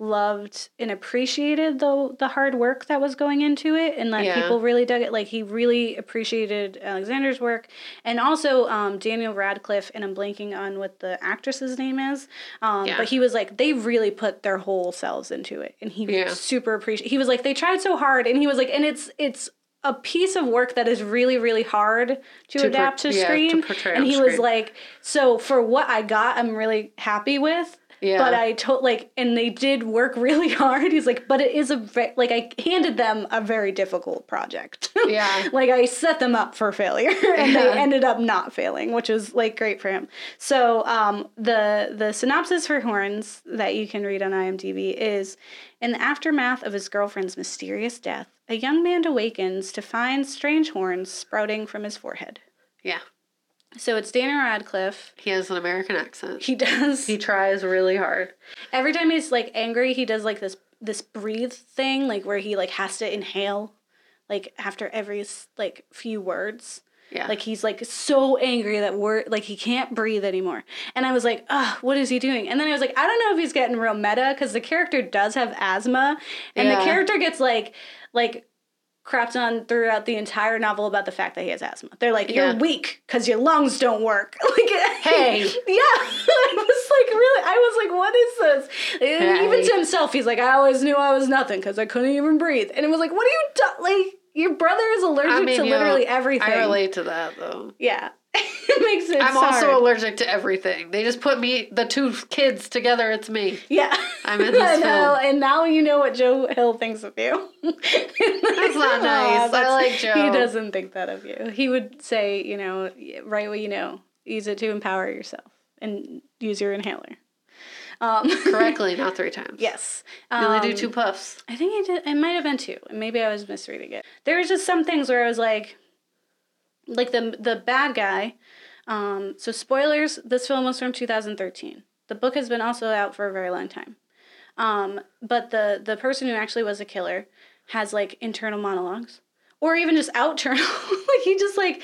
loved and appreciated the the hard work that was going into it and that Yeah. people really dug it like he really appreciated alexander's work and also um, daniel radcliffe and i'm blanking on what the actress's name is um, Yeah. but he was like they really put their whole selves into it and he Yeah. super appreciate he was like they tried so hard and he was like and it's it's a piece of work that is really really hard to, To adapt to yeah, to screen portray and on he was like so for what i got i'm really happy with Yeah. but I told like, and they did work really hard. He's like, but it is a ve- like I handed them a very difficult project. Yeah. like I set them up for failure, and Yeah. they ended up not failing, which was like great for him. So um, the the synopsis for Horns that you can read on IMDb is: in the aftermath of his girlfriend's mysterious death, a young man awakens to find strange horns sprouting from his forehead. Yeah. So it's Daniel Radcliffe. He has an American accent. He does. He tries really hard. Every time he's like angry, he does like this this breathe thing, like where he like has to inhale, like after every like few words. Yeah. Like he's like so angry that word like he can't breathe anymore. And I was like, ah, what is he doing? And then I was like, I don't know if he's getting real meta because the character does have asthma, and Yeah. the character gets like like crapped on throughout the entire novel about the fact that he has asthma. They're like, you're Yeah. weak because your lungs don't work. like, Hey. yeah. I was like, really? I was like, what is this? And Even to himself, he's like, I always knew I was nothing because I couldn't even breathe. And it was like, what are you do- like? Your brother is allergic I mean, to literally everything. I relate to that though. Yeah, it makes it. I'm also allergic to everything. They just put me, the two kids together. It's me. Yeah, I'm in this I know, film. and now you know what Joe Hill thinks of you. that's not nice. I like Joe. He doesn't think that of you. He would say, you know, write what you know, use it to empower yourself, and use your inhaler. Um, Correctly, not three times. yes. You only do Um, two puffs. I think I did. It might have been two, and maybe I was misreading it. There was just some things where I was like, like the the bad guy. Um, so spoilers. This film was from 2013. The book has been also out for a very long time. Um, but the the person who actually was a killer has like internal monologues or even just out turn. like he just like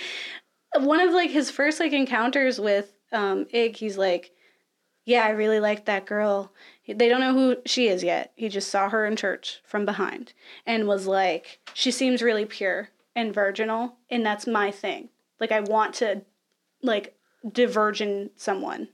one of like his first like encounters with um Ig, he's like, Yeah, I really liked that girl. They don't know who she is yet. He just saw her in church from behind and was like, She seems really pure and virginal, and that's my thing. Like I want to like divergent someone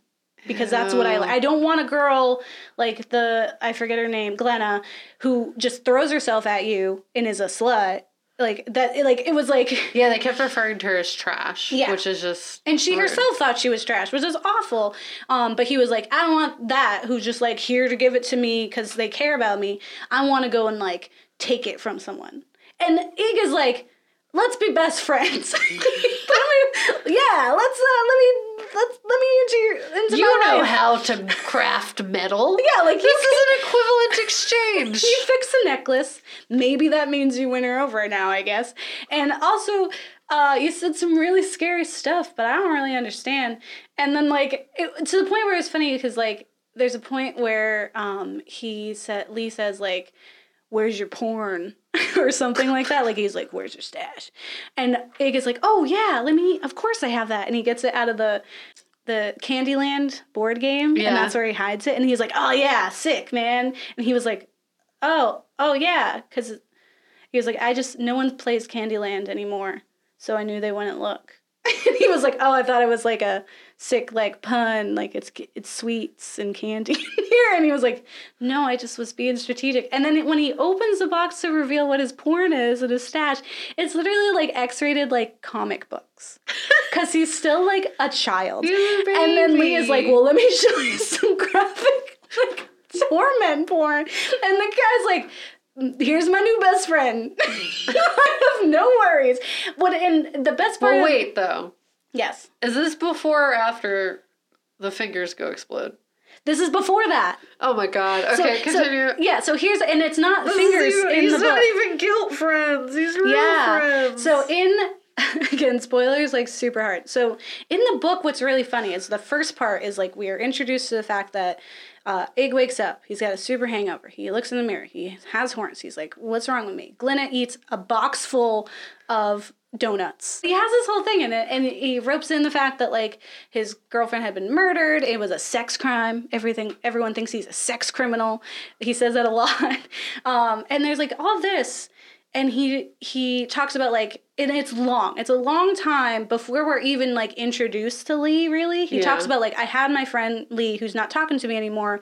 because that's what I like. I don't want a girl like the I forget her name, Glenna, who just throws herself at you and is a slut. Like that like it was like Yeah, they kept referring to her as trash. Yeah. Which is just and she rude. herself thought she was trash, which is awful. Um, but he was like, I don't want that. Who's just like here to give it to me because they care about me. I want to go and like take it from someone. And Ig is like, let's be best friends. Let me- yeah, let's uh, let me let's let me into your into You know life. how to craft metal. Yeah, like This is an equivalent exchange. you fix the necklace. Maybe that means you win her over now, I guess. And also, uh, you said some really scary stuff, but I don't really understand. And then, like, it, to the point where it's funny because, like, there's a point where um, he said, Lee says, like, where's your porn? or something like that. Like, he's like, where's your stash? And Ig is like, oh, yeah, let me, of course I have that. And he gets it out of the, the Candyland board game, Yeah. and that's where he hides it. And he's like, "Oh yeah, sick man." And he was like, "Oh, oh yeah," because he was like, "I just no one plays Candyland anymore, so I knew they wouldn't look." and he was like, "Oh, I thought it was like a sick like pun, like it's it's sweets and candy here." And he was like, "No, I just was being strategic." And then when he opens the box to reveal what his porn is and his stash, it's literally like X-rated like comic books, because he's still like a child. You And then Lee is like, "Well, let me show you some graphic like torment porn." And the guy's like, "Here's my new best friend. I have no worries." What and the best part? Well, of- wait though. Yes, Is this before or after the fingers go explode? this is before that. Oh my god. Okay, so, continue. yeah, so here's and it's not This is fingers even- in he's the not book. even guilt friends. He's real yeah. friends. So in again, spoilers like super hard. So in the book, what's really funny is the first part is like we are introduced to the fact that uh, Ig wakes up. He's got a super hangover. He looks in the mirror. He has horns. He's like, "What's wrong with me?" Glenna eats a box full of donuts. He has this whole thing in it, and he ropes in the fact that like his girlfriend had been murdered. It was a sex crime. Everything. Everyone thinks he's a sex criminal. He says that a lot. Um, and there's like all this and he he talks about like and it's long. It's a long time before we're even like introduced to lee really. He Yeah. talks about like i had my friend lee who's not talking to me anymore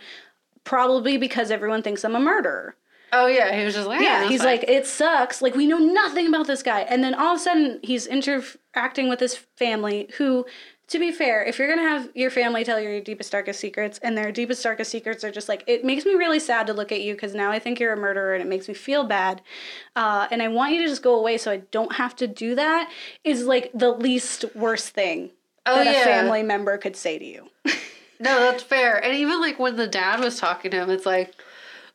probably because everyone thinks i'm a murderer. Oh yeah, he was just like yeah he's fine. like it sucks. Like we know nothing about this guy. And then all of a sudden he's interacting with his family who to be fair if you're gonna have your family tell you your deepest darkest secrets and their deepest darkest secrets are just like it makes me really sad to look at you because now i think you're a murderer and it makes me feel bad uh, and i want you to just go away so i don't have to do that is like the least worst thing Oh, that yeah. a family member could say to you No, that's fair. And even like when the dad was talking to him, it's like,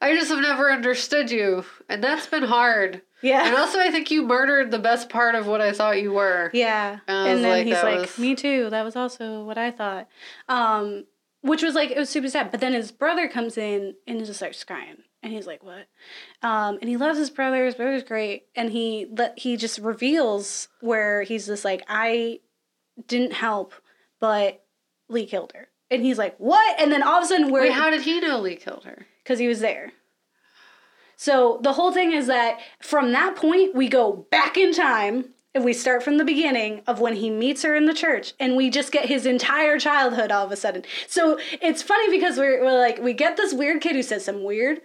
I just have never understood you. And that's been hard. Yeah And also, I think you murdered the best part of what I thought you were. Yeah. Was And then like, he's like, was- me too. That was also what I thought. Um, which was like, it was super sad. But then his brother comes in and he just starts crying. And he's like, what? Um, and he loves his brother. His brother's great. And he, let he just reveals where he's just like, I didn't help, but Lee killed her. And he's like, what? And then all of a sudden we're, Wait, how did he know Lee killed her? because he was there. So the whole thing is that from that point, we go back in time and we start from the beginning of when he meets her in the church and we just get his entire childhood all of a sudden. So it's funny because we're, we're like, we get this weird kid who says some weird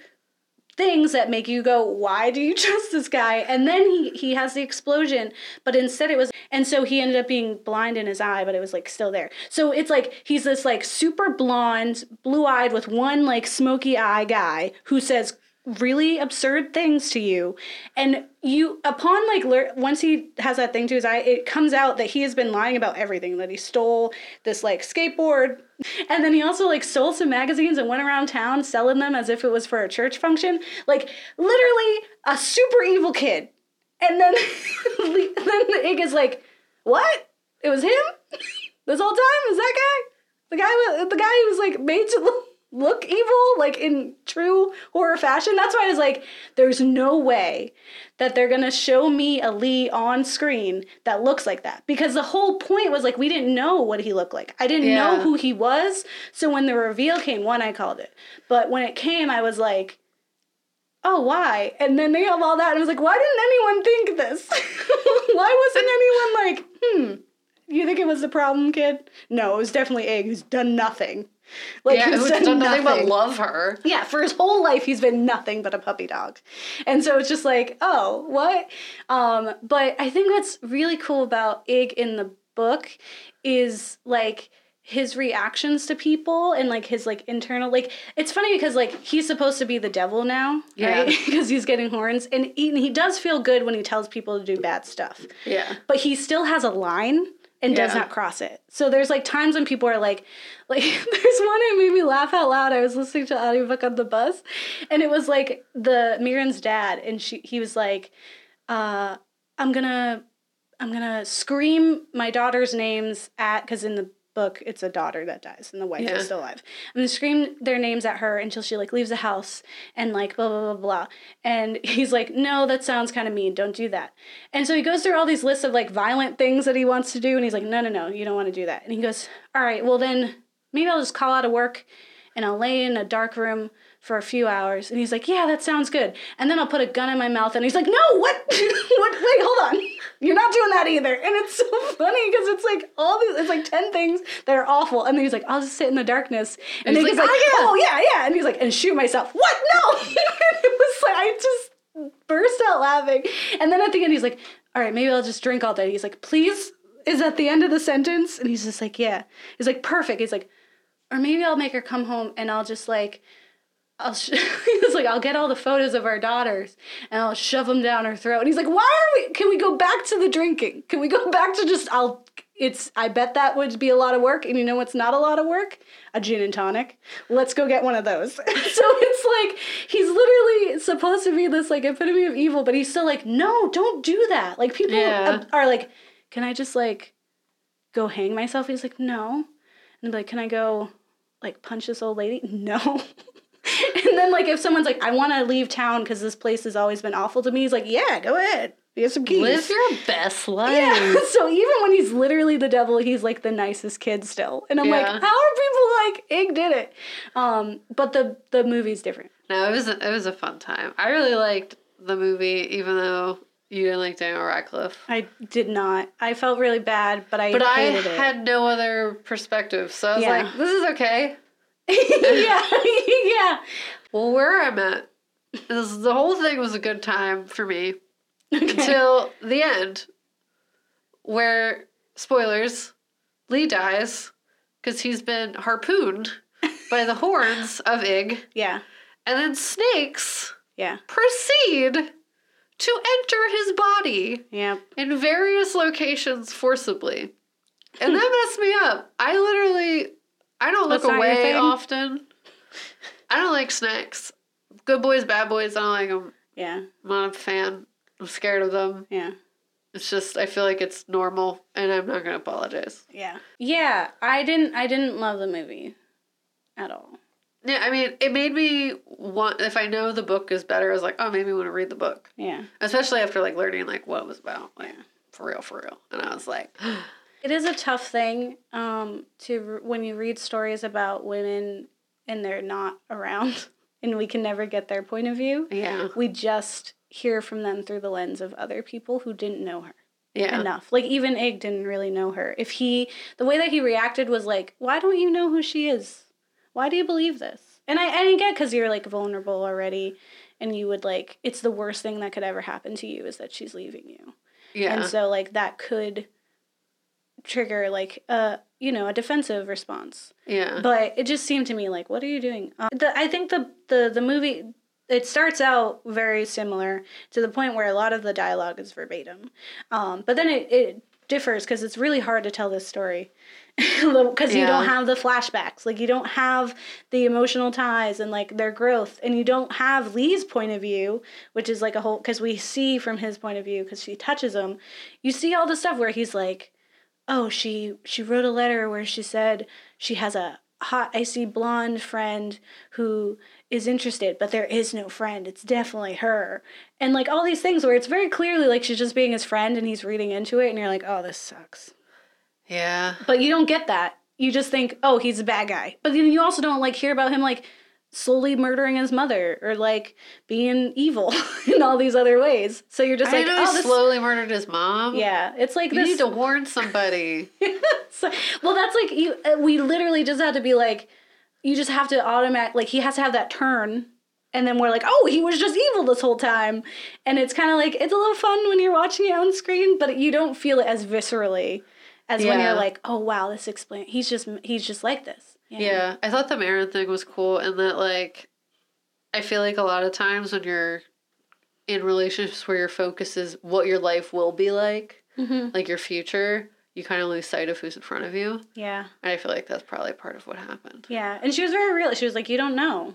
things that make you go why do you trust this guy and then he he has the explosion but instead it was and so he ended up being blind in his eye but it was like still there so it's like he's this like super blonde blue-eyed with one like smoky eye guy who says really absurd things to you. And you upon like lear- once he has that thing to his eye it comes out that he has been lying about everything that he stole this like skateboard. And then he also like stole some magazines and went around town selling them as if it was for a church function. Like literally a super evil kid. And then then the Ig is like what? It was him? This whole time? Was that guy? The guy the guy who was like made to look look evil, like in true horror fashion. That's why I was like, there's no way that they're gonna show me a Lee on screen that looks like that. Because the whole point was like, we didn't know what he looked like. I didn't know who he was. So when the reveal came, one, I called it. But when it came, I was like, oh, why? And then they have all that, and I was like, why didn't anyone think this? why wasn't anyone like, hmm, you think it was the problem, kid? No, it was definitely Ig, who's done nothing. Like, yeah, who's done nothing but love her. yeah, for his whole life he's been nothing but a puppy dog. And so it's just like, oh, what? Um, but I think what's really cool about Ig in the book is like his reactions to people and like his like internal like it's funny because like he's supposed to be the devil now Yeah. right because he's getting horns and he, and he does feel good when he tells people to do bad stuff Yeah. but he still has a line and does not cross it. So there's like times when people are like, like there's one that made me laugh out loud. I was listening to audiobook on the bus, and it was like the Merrin's dad, and she he was like, uh, I'm gonna I'm gonna scream my daughter's names at because in the book it's a daughter that dies and the wife Yeah. is still alive. And they scream their names at her until she like leaves the house and like blah blah blah blah. And he's like, no, that sounds kind of mean. Don't do that. And so he goes through all these lists of like violent things that he wants to do, and he's like, no no no, you don't want to do that. And he goes, all right, well then maybe I'll just call out of work and I'll lay in a dark room for a few hours. And he's like, yeah, that sounds good. And then I'll put a gun in my mouth. And he's like, no, what? what? Wait, hold on. You're not doing that either. And it's so funny because it's like all these, it's like 10 things that are awful. And then he's like, I'll just sit in the darkness. And, And then he's he's like, like, "Oh, oh, yeah, yeah. And he's like, and shoot myself. What? No. and it was like, I just burst out laughing. And then at the end, he's like, all right, maybe I'll just drink all day. He's like, please? Is at the end of the sentence? And he's just like, yeah. He's like, perfect. He's like, or maybe I'll make her come home and I'll just like, I'll sh- he was like, I'll get all the photos of our daughters and I'll shove them down her throat. And he's like, why are we? Can we go back to the drinking? Can we go back to just? I'll. It's. I bet that would be a lot of work. And you know what's not a lot of work? A gin and tonic. Let's go get one of those. so it's like he's literally supposed to be this like epitome of evil, but he's still like, no, don't do that. Like people Yeah. are like, can I just like go hang myself? He's like, no. And I'm like, can I go like punch this old lady? No. and then like if someone's like, I want to leave town because this place has always been awful to me, he's like, yeah, go ahead. You have some keys. Live your best life. yeah. so even when he's literally the devil, he's like the nicest kid still. And I'm like, how are people like Ig did it? Um, but the the movie's different. No, it was a, it was a fun time. I really liked the movie, even though you didn't like Daniel Radcliffe. I did not. I felt really bad, but I But I it. had no other perspective, so I was Yeah. like, "This is okay." Yeah, yeah. Well, where I'm at is the whole thing was a good time for me Okay. until the end, where spoilers, Lee dies because he's been harpooned by the horns of Ig, yeah, and then snakes yeah, proceed to enter his body yeah. in various locations forcibly. And that messed me up. I literally I don't look That's not your away often. I don't like snakes. Good boys, bad boys, I don't like them. Yeah, I'm not a fan. I'm scared of them. yeah, It's just I feel like it's normal and I'm not gonna apologize. yeah, yeah. I didn't. I didn't love the movie at all. Yeah, I mean it made me want if I know the book is better, I was like, oh maybe I want to read the book. Yeah, Especially after like learning like what it was about. Like Yeah. for real, for real. And I was like it is a tough thing um, to when you read stories about women and they're not around, and we can never get their point of view. Yeah. We just hear from them through the lens of other people who didn't know her. Yeah. enough. Like even Ig didn't really know her. If he the way that he reacted was like, "Why don't you know who she is? Why do you believe this?" And I and I get cuz you're like vulnerable already and you would like it's the worst thing that could ever happen to you is that she's leaving you. Yeah. And so like that could trigger like a you know, a defensive response. yeah. But it just seemed to me like, what are you doing? Uh, the, I think the, the the movie it starts out very similar to the point where a lot of the dialogue is verbatim, um, but then it, it differs because it's really hard to tell this story because you don't have the flashbacks, like you don't have the emotional ties and like their growth, and you don't have Lee's point of view, which is like a whole because we see from his point of view because she touches him, you see all the stuff where he's like oh she she wrote a letter where she said she has a hot, icy blonde friend who is interested, but there is no friend. It's definitely her. And like all these things where it's very clearly like she's just being his friend and he's reading into it and you're like, oh, this sucks. Yeah. But you don't get that. You just think, oh, he's a bad guy. But then you also don't like hear about him like slowly murdering his mother or like being evil in all these other ways. So you're just I like, know oh, he this. slowly murdered his mom. yeah, it's like You this. need to warn somebody. So- well, that's like you. uh, We literally just had to be like, you just have to automatic like he has to have that turn, and then we're like, oh, he was just evil this whole time, and it's kind of like it's a little fun when you're watching it on screen, but you don't feel it as viscerally as when you're like, oh wow, this explain. He's just he's just like this. Know? Yeah, I thought the Merrin thing was cool, and that like, I feel like a lot of times when you're in relationships where your focus is what your life will be like, Mhm. like your future, you kind of lose sight of who's in front of you, Yeah. and I feel like that's probably part of what happened. Yeah. And she was very real. She was like, you don't know.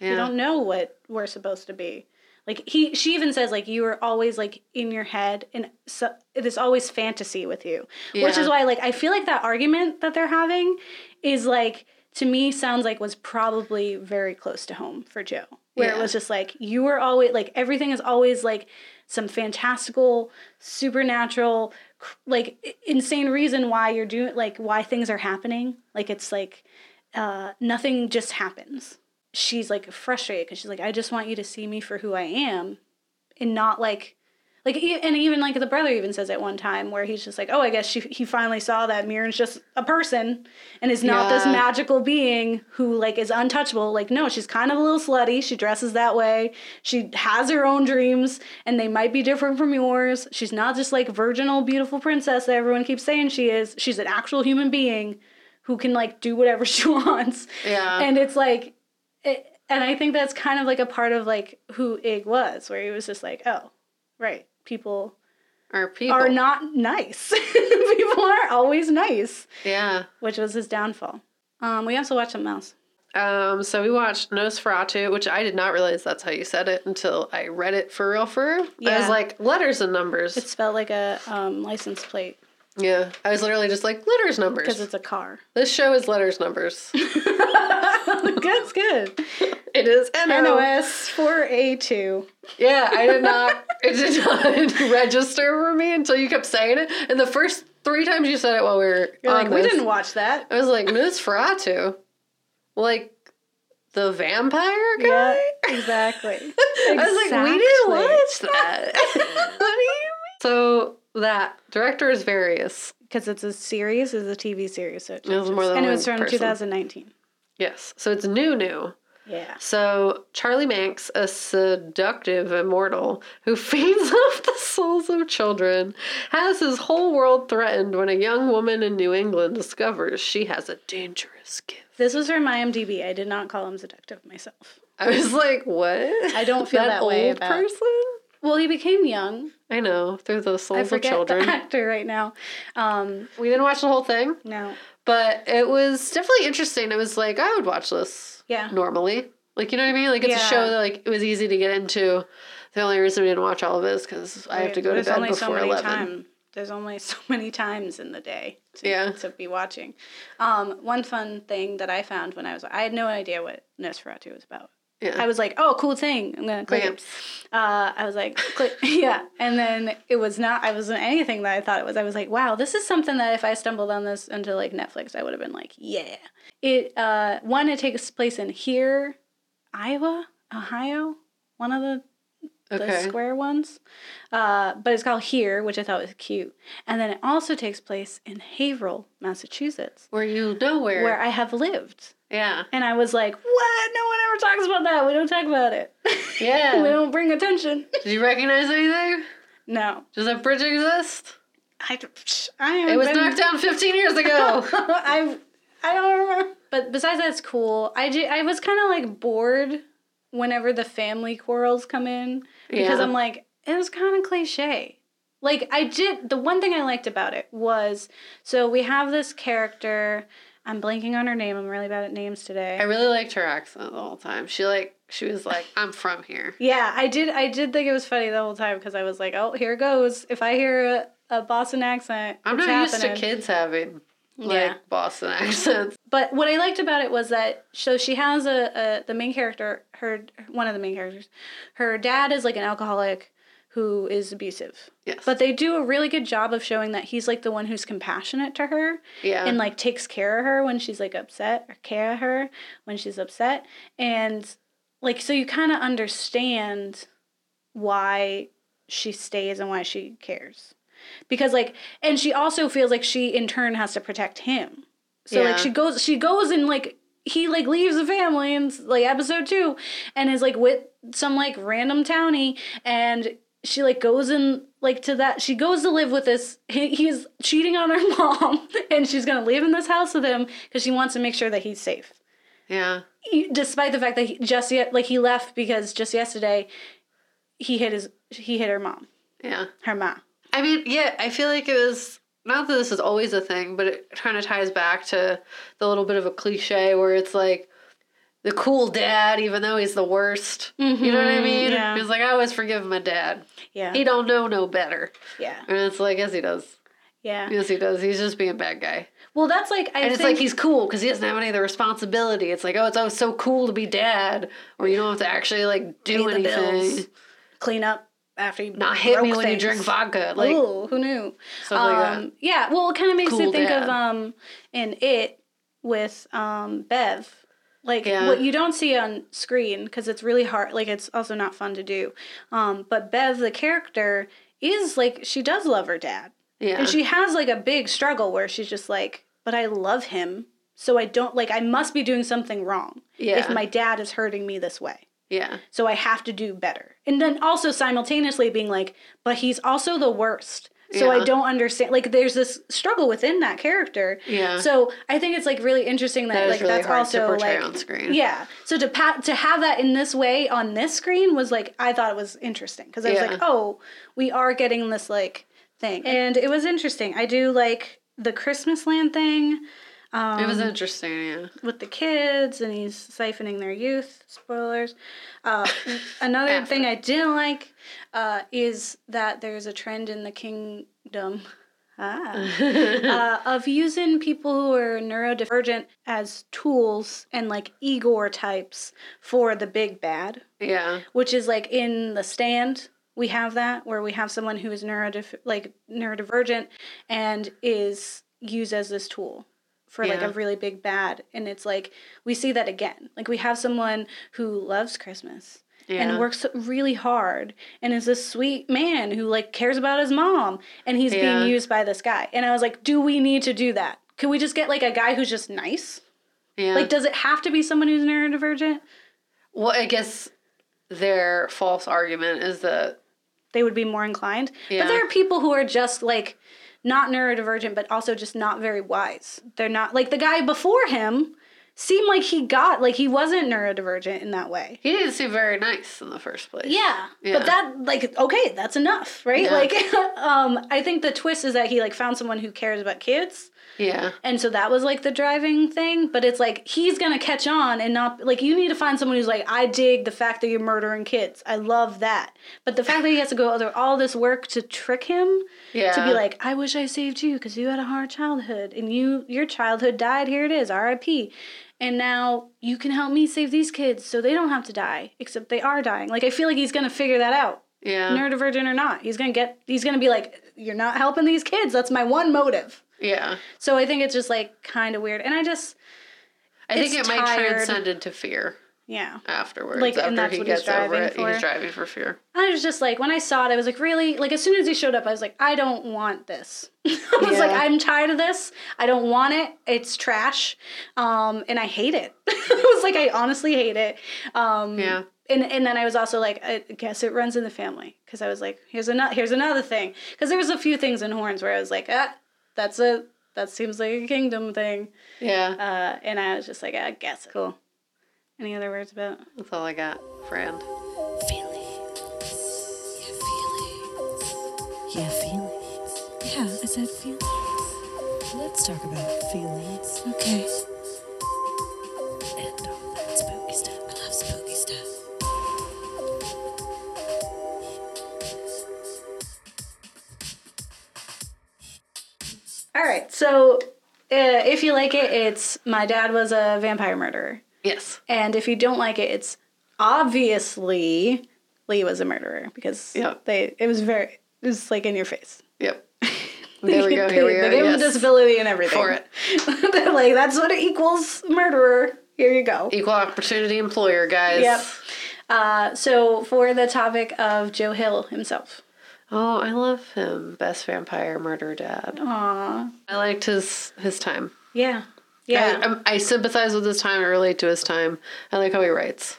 Yeah, You don't know what we're supposed to be. Like he, she even says like you are always like in your head, and so there's always fantasy with you, which is why like I feel like that argument that they're having is like to me sounds like was probably very close to home for Joe, where it was just like you were always like everything is always like some fantastical, supernatural, like insane reason why you're doing like why things are happening. Like it's like uh, nothing just happens. She's like frustrated because she's like, I just want you to see me for who I am, and not like, like, and even like the brother even says at one time where he's just like, oh, I guess she, he finally saw that Merrin's just a person and is not this magical being who like is untouchable. Like, no, she's kind of a little slutty. She dresses that way. She has her own dreams, and they might be different from yours. She's not just like virginal, beautiful princess that everyone keeps saying she is. She's an actual human being who can like do whatever she wants. Yeah. And it's like, it, and I think that's kind of like a part of like who Ig was, where he was just like, oh, right, people or people are not nice. people aren't always nice, Yeah. which was his downfall. Um, we also watched something else. Um, so we watched Nosferatu, which I did not realize that's how you said it until I read it for real for real. I was like, letters and numbers. It's spelled like a um, license plate yeah. I was literally just like, letters numbers. because it's a car. This show is letters numbers. Good's good. it is NO. NOS 4A2. Yeah, I did not. it did not register for me until you kept saying it. And the first three times you said it while we were like, we didn't watch that. I was like, Nosferatu, like the vampire guy. Yeah, exactly. I was like, we didn't watch that. what do you mean? So that director is various. Because it's a series, it's a TV series. So it It was more than and it was from person. 2019. Yes, so it's new, new. Yeah. So Charlie Manx, a seductive immortal who feeds off the souls of children, has his whole world threatened when a young woman in New England discovers she has a dangerous gift. This was from IMDb. I did not call him seductive myself. I was like, what? I don't feel that way old about- person. Well, he became young. I know through the I souls of forget children. the actor right now. Um, We didn't watch the whole thing, no. but it was definitely interesting. It was like I would watch this Yeah. normally. Like you know what I mean? Like it's Yeah. a show that like it was easy to get into. The only reason we didn't watch all of it is because I have to go to There's bed only before so many eleven. time. There's only so many times in the day to, Yeah. to be watching. Um, one fun thing that I found when I was I had no idea what Nosferatu was about. Yeah. I was like, oh, cool thing. I'm gonna click it. Uh, I was like, click, yeah. And then it was not, I wasn't anything that I thought it was. I was like, wow, this is something that if I stumbled on this into like Netflix, I would have been like, yeah. It, uh, one, it takes place in here, Iowa, Ohio, one of the, the square ones. Uh, but it's called Here, which I thought was cute. And then it also takes place in Haverhill, Massachusetts, Where you know where. where I have lived. yeah. And I was like, what? No one ever talks about that. We don't talk about it. Yeah. we don't bring attention. Did you recognize anything? No. Does that bridge exist? I, I It was been- knocked down 15 years ago. I I don't remember. But besides that's cool. I I was kind of like bored whenever the family quarrels come in because Yeah. I'm like it was kind of cliche. Like I did the one thing I liked about it was so we have this character. I'm blanking on her name. I'm really bad at names today. I really liked her accent the whole time. She like she was like, "I'm from here." Yeah, I did. I did think it was funny the whole time because I was like, "Oh, here goes." If I hear a, a Boston accent, I'm not used happening. to kids having like Yeah. Boston accents. But what I liked about it was that so she has a, a the main character, her one of the main characters, her dad is like an alcoholic who is abusive. Yes. But they do a really good job of showing that he's like the one who's compassionate to her yeah. and like takes care of her when she's like upset or care of her when she's upset. And like so you kind of understand why she stays and why she cares. Because like and she also feels like she in turn has to protect him. So Yeah. like she goes she goes and like he like leaves the family in like episode 2 and is like with some like random townie and she like goes in like to that she goes to live with this he, he's cheating on her mom and she's gonna live in this house with him because she wants to make sure that he's safe yeah. he- despite the fact that he just yet like he left because just yesterday he hit his he hit her mom Yeah. her ma I mean, yeah, I feel like it was not that this is always a thing, but it kind of ties back to the little bit of a cliche where it's like the cool dad, even though he's the worst. You know what I Mhm, mean? yeah. He's like, I always forgive my dad. yeah He don't know no better. yeah And it's like, yes, he does. yeah Yes, he does. He's just being a bad guy. well that's like i And it's like he's cool because he doesn't have any of the responsibility. It's like, oh, it's always so cool to be dad, or you don't have to actually like do the bills, anything. clean up after you Not hit me broke when you drink vodka. Like, Ooh, who knew? stuff like. Um, yeah, well, it kind of makes me think dad. of um, in it with um, Bev. Like Yeah. what you don't see on screen because it's really hard. Like it's also not fun to do. Um, but Bev, the character, is like she does love her dad, yeah, and she has like a big struggle where she's just like, "But I love him, so I don't like. I must be doing something wrong Yeah. if my dad is hurting me this way." Yeah, So I have to do better. And then also simultaneously being like, but he's also the worst. So I don't understand. Like there's this struggle within that character. Yeah. So I think it's like really interesting that, That like really that's also portray like on screen. yeah. So to pat to have that in this way on this screen was like I thought it was interesting because I was Yeah. like, oh, we are getting this like thing, and it was interesting. I do like the Christmasland thing. Um, it was interesting. Yeah, with the kids and he's siphoning their youth. Spoilers. Uh, another thing I didn't like uh, is that there's a trend in the kingdom. Ah, uh, of using people who are neurodivergent as tools and like Igor types for the big bad, yeah, which is like in the stand. We have that where we have someone who is neurodif- like neurodivergent and is used as this tool for like a really big bad and it's like we see that again like we have someone who loves christmas yeah. and works really hard and is this sweet man who like cares about his mom and he's Yeah. being used by this guy and i was like do we need to do that could we just get like a guy who's just nice yeah. like does it have to be someone who's neurodivergent well, I guess their false argument is that they would be more inclined Yeah. but there are people who are just like not neurodivergent but also just not very wise they're not like the guy before him seemed like he got like he wasn't neurodivergent in that way he didn't seem very nice in the first place. Yeah, Yeah. but that like okay, that's enough, right? Yeah. Like, um, I think the twist is that he like found someone who cares about kids, yeah, and so that was like the driving thing. But it's like he's gonna catch on and not like you need to find someone who's like, I dig the fact that you're murdering kids. I love that. But the fact that he has to go through all this work to trick him yeah. to be like, I wish I saved you because you had a hard childhood and you your childhood died. Here it is, R.I.P. And now you can help me save these kids so they don't have to die, except they are dying. Like I feel like he's gonna figure that out, yeah, neurodivergent or not. He's gonna get. He's gonna be like, you're not helping these kids. That's my one motive. Yeah. So I think it's just like kind of weird, and I just I think It's it might tired. transcend into fear yeah. afterwards. Like, after and that's he what he's gets over driving it, for. he's driving for fear. I was just like, when I saw it, I was like, really? Like, as soon as he showed up, I was like, I don't want this. I was like, I'm tired of this. I don't want it. It's trash. Um, and I hate it. I was like, I honestly hate it. Um, Yeah. And, and then I was also like, I guess it runs in the family. Because I was like, here's, another here's another thing. Because there was a few things in Horns where I was like, ah, that's a, that seems like a kingdom thing. Yeah, Uh, and I was just like, I guess. Cool. Any other words about that's all I got, friend. Feelings. Yeah, feelings. Yeah, feelings. Yeah, I said feelings. Let's talk about feelings. Okay. If you like it, it's my dad was a vampire murderer. Yes. And if you don't like it, it's obviously Lee was a murderer because Yep. they it was very it was like in your face. Yep. There we go. Here we They are. gave him a yes. disability and everything. For it. They're like, that's what it equals murderer. Here you go. Equal opportunity employer, guys. Yep. Uh, so for the topic of Joe Hill himself. Oh, I love him. Best vampire murder dad. Aw. I liked his his time. Yeah. Yeah. I, I'm- sympathize with his time. I relate to his time. I like how he writes.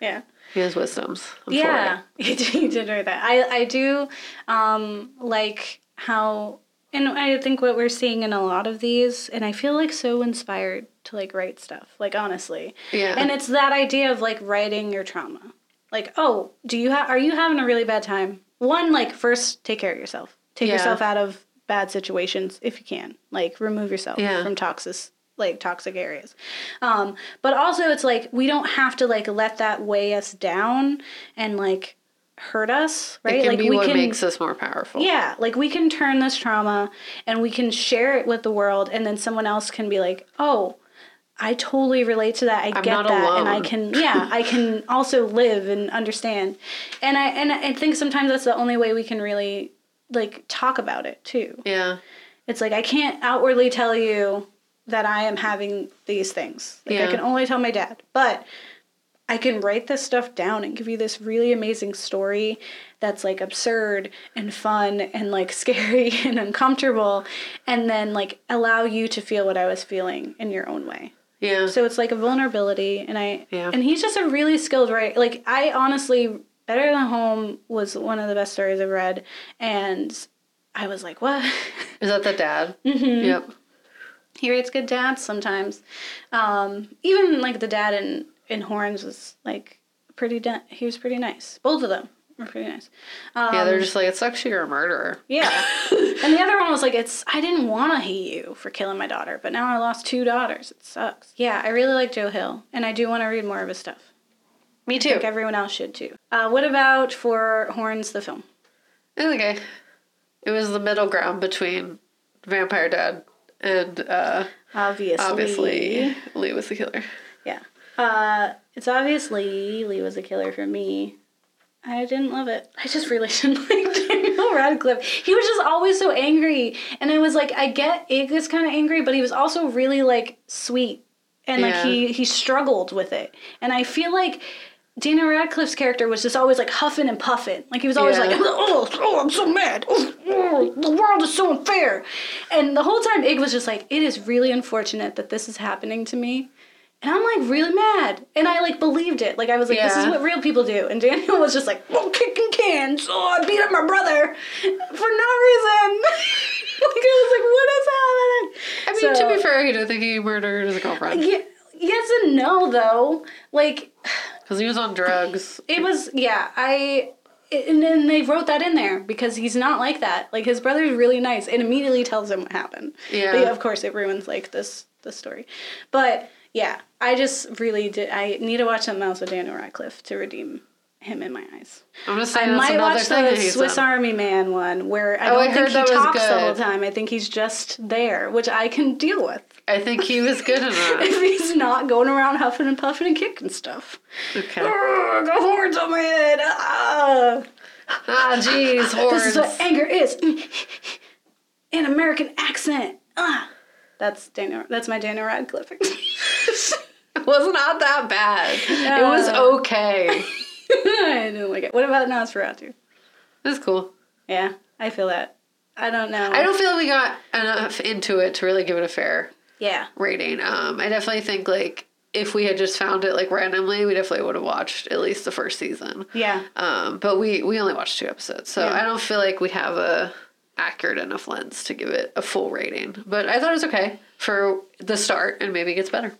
yeah. He has wisdoms. I'm Yeah, he did, he did write that. I I do um, like how, and I think what we're seeing in a lot of these, and I feel like so inspired to like write stuff. Like honestly, Yeah. And it's that idea of like writing your trauma. Like, oh, do you have? Are you having a really bad time? One, like first, take care of yourself. Take Yeah. yourself out of bad situations if you can. Like, remove yourself Yeah. from toxic like toxic areas. Um, but also it's like we don't have to like let that weigh us down and like hurt us, right? Like we what can makes us more powerful. Yeah, like we can turn this trauma and we can share it with the world and then someone else can be like, "Oh, I totally relate to that. I I'm get that and I can yeah, I can also live and understand." And I and I think sometimes that's the only way we can really like talk about it too. Yeah. It's like I can't outwardly tell you that I am having these things. Like I can only tell my dad. But I can write this stuff down and give you this really amazing story that's like absurd and fun and like scary and uncomfortable and then like allow you to feel what I was feeling in your own way. Yeah. So it's like a vulnerability and I Yeah. and he's just a really skilled writer. Like I honestly Better Than Home was one of the best stories I've read and I was like, "What?" Is that the dad? Mhm. Yep. he writes good dads sometimes. Um, even like the dad in in Horns was like pretty. Da- he was pretty nice. Both of them were pretty nice. Um, Yeah, they're just like, it sucks you're a murderer. yeah. and the other one was like, it's. I didn't want to hate you for killing my daughter, but now I lost two daughters. It sucks. Yeah, I really like Joe Hill, and I do want to read more of his stuff. Me I too. think everyone else should too. Uh, what about for Horns the film? Okay. It was the middle ground between Vampire Dad and uh, Obviously, obviously Lee was the killer. Yeah. Uh, it's obviously Lee was a killer for me. I didn't love it. I just really didn't like Daniel Radcliffe. He was just always so angry. And I was like, I get Ig is kind of angry, but he was also really like sweet. And like Yeah. he he struggled with it. And I feel like Daniel Radcliffe's character was just always like huffing and puffing. Like he was always Yeah. like, oh, oh, I'm so mad. Oh, oh, the world is so unfair. And the whole time, Ig was just like, it is really unfortunate that this is happening to me. And I'm like really mad. And I like believed it. Like I was like, this is what real people do. And Daniel was just like, oh, kicking cans. Oh, I beat up my brother for no reason. like I was like, what is happening? I mean, So- to be fair, he didn't think he murdered his girlfriend Yeah, yes and no though. Like because he was on drugs. it was yeah, I and then they wrote that in there because he's not like that. Like his brother's really nice and immediately tells him what happened. Yeah. But of course it ruins like this this story. But yeah, I just really did I need to watch something else with Daniel Radcliffe to redeem him in my eyes. I'm just I saying that's might watch the Swiss done. Army Man one where I Oh, I don't heard think he talks the whole time. I think he's just there, which I can deal with. I think he was good enough. If he's not going around huffing and puffing and kicking stuff. Okay. Ugh, got horns on my head. Ah. Ah, jeez, horns. This is what anger is. An American accent. Ah. That's Daniel. That's my Daniel Radcliffe. It was not that bad. It was Uh. okay. I didn't like it. What about NOS4A2? That's cool. Yeah, I feel that. I don't know. I don't feel we got enough into it to really give it a fair Yeah. rating. Um, I definitely think like if we had just found it like randomly, we definitely would have watched at least the first season. Yeah. Um, but we we only watched two episodes, so Yeah. I don't feel like we have a accurate enough lens to give it a full rating. But I thought it was okay for the start, and maybe it gets better.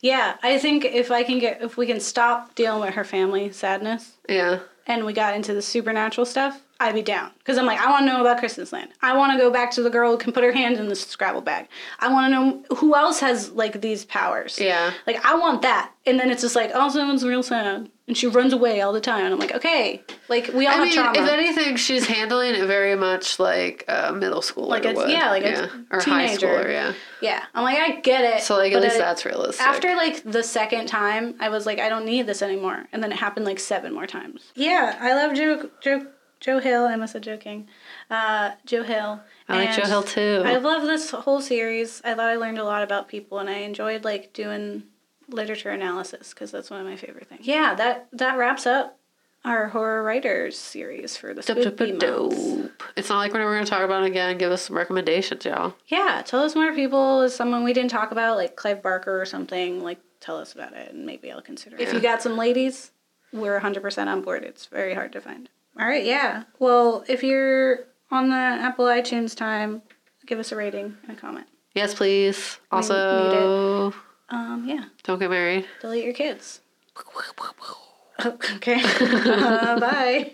Yeah. I think if I can get, if we can stop dealing with her family sadness Yeah, and we got into the supernatural stuff, I'd be down because I'm like, I want to know about Christmasland. I want to go back to the girl who can put her hand in the Scrabble bag. I want to know who else has like these powers. Yeah. Like I want that, and then it's just like, oh, someone's real sad, and she runs away all the time, and I'm like, okay, like we all I have mean, trauma. if anything, she's handling it very much like a middle schooler Like a- would. yeah, like a or high teenager. schooler. Yeah. yeah, I'm like, I get it. So like at least it- that's realistic. After like the second time, I was like, I don't need this anymore, and then it happened like seven more times. Yeah, I love Joe Joe Joe Hill. I must have joking. Uh, Joe Hill. I like Joe Hill too. I love this whole series. I thought I learned a lot about people, and I enjoyed like doing literature analysis because that's one of my favorite things. Yeah, that that wraps up our horror writers series for the spooky. Dope. It's not like we're never going to talk about it again. Give us some recommendations, y'all. Yeah, tell us more people. Is someone we didn't talk about, like Clive Barker or something? Like, tell us about it, and maybe I'll consider. it. If you got some ladies, we're 100% on board. It's very hard to find. All right, yeah. Well, if you're on the Apple iTunes time, give us a rating and a comment. Yes, please. Also, Um, yeah, don't get married. delete your kids. okay. Uh, bye.